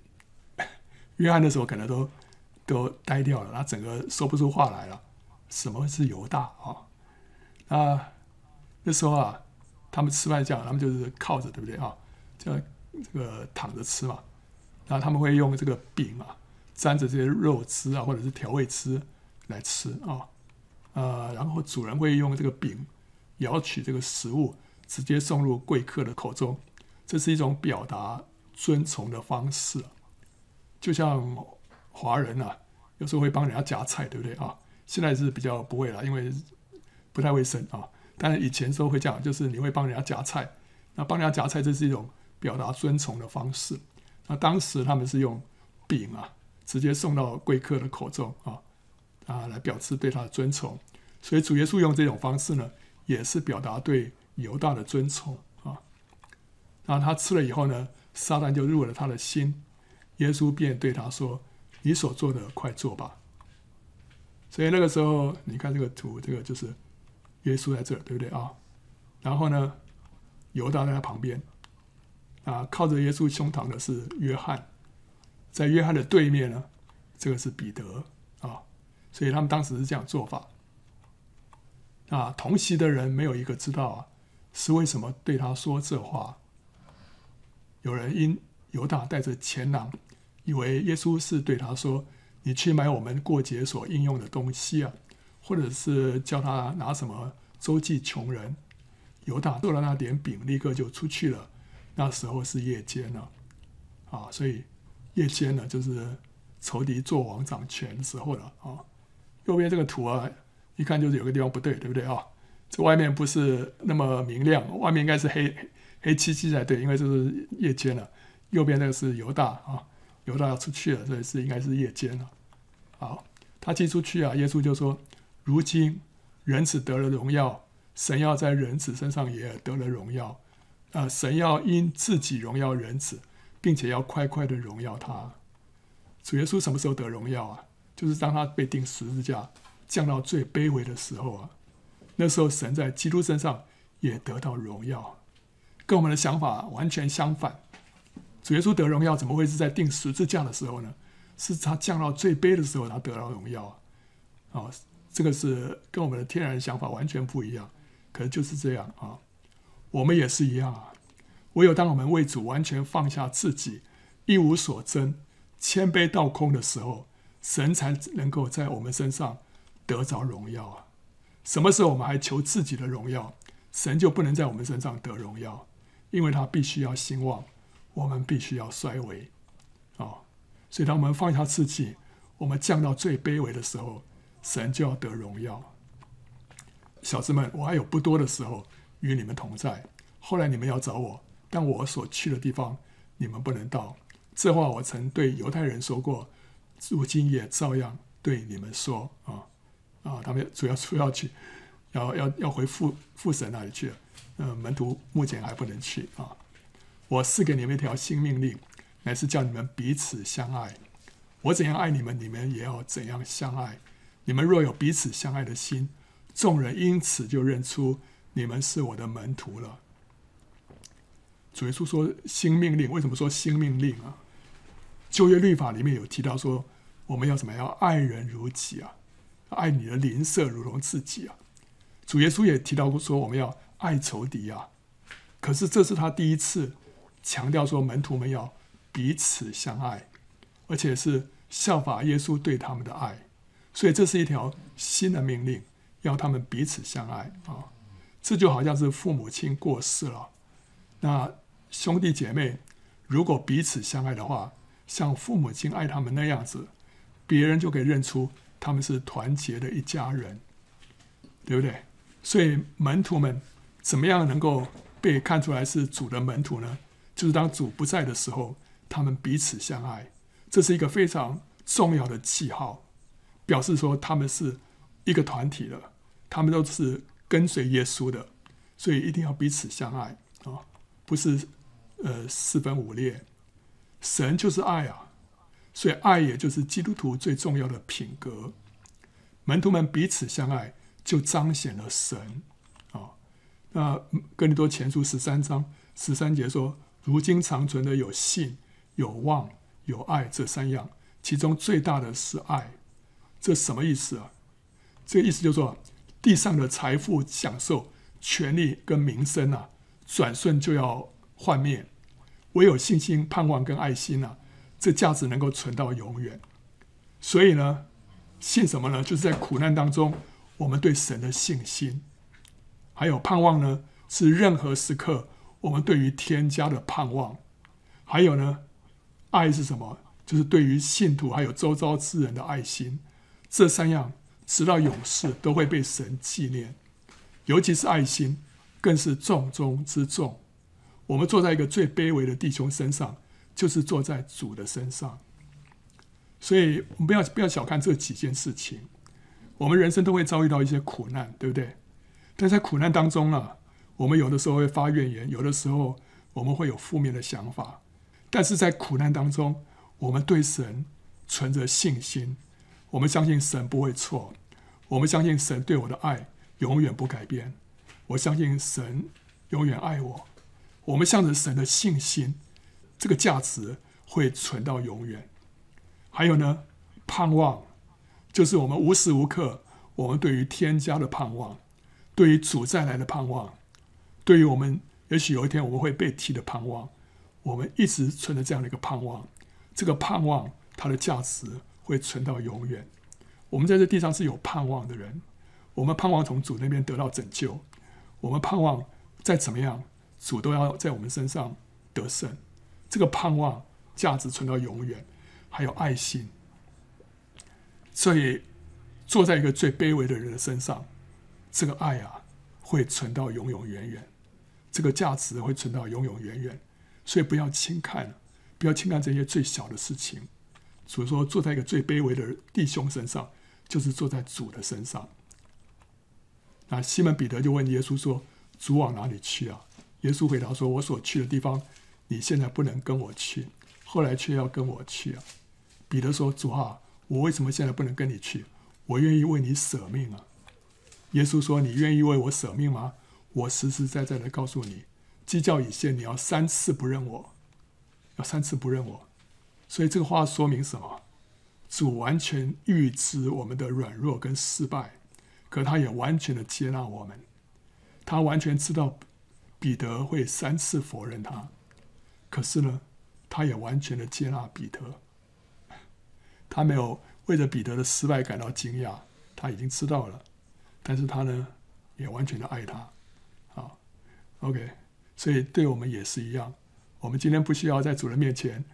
约翰那时候可能都都呆掉了，他整个说不出话来了。什么是犹大啊？那那时候啊，他们吃饭这样，他们就是靠着，对不对啊？这样这个躺着吃嘛。然后他们会用这个饼啊，沾着这些肉汁啊，或者是调味汁来吃啊。呃，然后主人会用这个饼。舀取这个食物，直接送入贵客的口中，这是一种表达尊崇的方式。就像华人啊，有时候会帮人家夹菜，对不对啊？现在是比较不会了，因为不太卫生啊。但是以前时候会这样，就是你会帮人家夹菜，那帮人家夹菜，这是一种表达尊崇的方式。那当时他们是用饼啊，直接送到贵客的口中啊，啊，来表示对他的尊崇。所以主耶稣用这种方式呢。也是表达对犹大的尊崇啊。然后他吃了以后呢，撒旦就入了他的心。耶稣便对他说：“你所做的，快做吧。”所以那个时候，你看这个图，这个就是耶稣在这，对不对啊？然后呢，犹大在他旁边啊，靠着耶稣胸膛的是约翰，在约翰的对面呢，这个是彼得啊。所以他们当时是这样做法。啊，同席的人没有一个知道啊，是为什么对他说这话。有人因犹大带着钱囊以为耶稣是对他说：“你去买我们过节所应用的东西啊，或者是叫他拿什么周济穷人。”犹大做了那点饼，立刻就出去了。那时候是夜间了，啊，所以夜间呢，就是仇敌作王掌权的时候了啊。右边这个图啊，一看就是有个地方不对，对不对啊？这外面不是那么明亮，外面应该是黑黑漆漆才对，因为这是夜间了。右边那个是犹大啊，犹大要出去了，所以是应该是夜间了。好，他寄出去啊，耶稣就说：“如今人子得了荣耀，神要在人子身上也得了荣耀。啊、神要因自己荣耀人子，并且要快快的荣耀他。主耶稣什么时候得荣耀啊？就是当他被钉十字架，降到最卑微的时候啊。那时候神在基督身上也得到荣耀，跟我们的想法完全相反。主耶稣得荣耀，怎么会是在钉十字架的时候呢？是他降到最卑的时候，他得到荣耀啊！哦，这个是跟我们的天然想法完全不一样。可是就是这样啊，我们也是一样啊。唯有当我们为主完全放下自己，一无所争，谦卑到空的时候，神才能够在我们身上得着荣耀啊。什么时候我们还求自己的荣耀，神就不能在我们身上得荣耀，因为他必须要兴旺。我们必须要衰微，啊，所以当我们放下自己，我们降到最卑微的时候，神就要得荣耀。小子们，我还有不多的时候与你们同在，后来你们要找我，但我所去的地方，你们不能到。这话我曾对犹太人说过，如今也照样对你们说啊啊！他们主要主要去，要要要回父父神那里去呃，门徒目前还不能去啊。我赐给你们一条新命令，乃是叫你们彼此相爱。我怎样爱你们，你们也要怎样相爱。你们若有彼此相爱的心，众人因此就认出你们是我的门徒了。主耶稣说新命令，为什么说新命令啊？旧约律法里面有提到说，我们要怎么样？要爱人如己啊，爱你的邻舍如同自己啊。主耶稣也提到过说，我们要爱仇敌啊。可是这是他第一次。强调说，门徒们要彼此相爱，而且是效法耶稣对他们的爱，所以这是一条新的命令，要他们彼此相爱啊。这就好像是父母亲过世了，那兄弟姐妹如果彼此相爱的话，像父母亲爱他们那样子，别人就可以认出他们是团结的一家人，对不对？所以门徒们怎么样能够被看出来是主的门徒呢？就是当主不在的时候，他们彼此相爱，这是一个非常重要的记号，表示说他们是一个团体了，他们都是跟随耶稣的，所以一定要彼此相爱啊，不是呃四分五裂。神就是爱啊，所以爱也就是基督徒最重要的品格。门徒们彼此相爱，就彰显了神啊。那哥林多前书十三章十三节说。如今长存的有信、有望、有爱这三样，其中最大的是爱。这什么意思啊？这个意思就是说，地上的财富、享受、权力跟名声啊，转瞬就要幻灭；唯有信心、盼望跟爱心啊，这价值能够存到永远。所以呢，信什么呢？就是在苦难当中，我们对神的信心，还有盼望呢，是任何时刻。我们对于天家的盼望，还有呢，爱是什么？就是对于信徒还有周遭之人的爱心。这三样直到永世都会被神纪念，尤其是爱心，更是重中之重。我们坐在一个最卑微的弟兄身上，就是坐在主的身上。所以，我们不要不要小看这几件事情。我们人生都会遭遇到一些苦难，对不对？但在苦难当中啊。我们有的时候会发怨言，有的时候我们会有负面的想法，但是在苦难当中，我们对神存着信心，我们相信神不会错，我们相信神对我的爱永远不改变，我相信神永远爱我，我们向着神的信心，这个价值会存到永远。还有呢，盼望就是我们无时无刻，我们对于天家的盼望，对于主再来的盼望。对于我们，也许有一天我们会被提的盼望，我们一直存着这样的一个盼望，这个盼望它的价值会存到永远。我们在这地上是有盼望的人，我们盼望从主那边得到拯救，我们盼望再怎么样，主都要在我们身上得胜。这个盼望价值存到永远，还有爱心。所以，坐在一个最卑微的人的身上，这个爱啊，会存到永永远远。这个价值会存到永永远远。所以，不要轻看，不要轻看这些最小的事情。所以说，坐在一个最卑微的弟兄身上，就是坐在主的身上。那西门彼得就问耶稣说：“主往哪里去啊？”耶稣回答说：“我所去的地方，你现在不能跟我去，后来却要跟我去啊。”彼得说：“主啊。”我为什么现在不能跟你去？我愿意为你舍命啊！耶稣说：“你愿意为我舍命吗？”我实实在在的告诉你，鸡叫已现，你要三次不认我，要三次不认我。所以这个话说明什么？主完全预知我们的软弱跟失败，可他也完全的接纳我们。他完全知道彼得会三次否认他，可是呢，他也完全的接纳彼得。他没有为着彼得的失败感到惊讶，他已经知道了，但是他呢，也完全的爱他，啊，OK，所以对我们也是一样，我们今天不需要在主人面前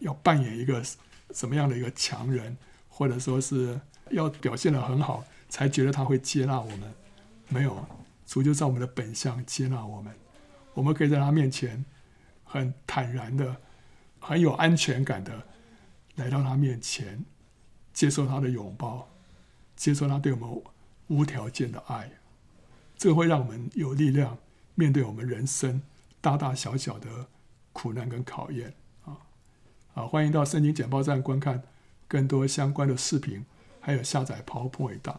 要扮演一个什么样的一个强人，或者说是要表现的很好才觉得他会接纳我们，没有，主就在我们的本相接纳我们，我们可以在他面前很坦然的、很有安全感的。来到他面前，接受他的拥抱，接受他对我们无条件的爱，这会让我们有力量面对我们人生大大小小的苦难跟考验啊！啊，欢迎到圣经简报站观看更多相关的视频，还有下载 PowerPoint 档。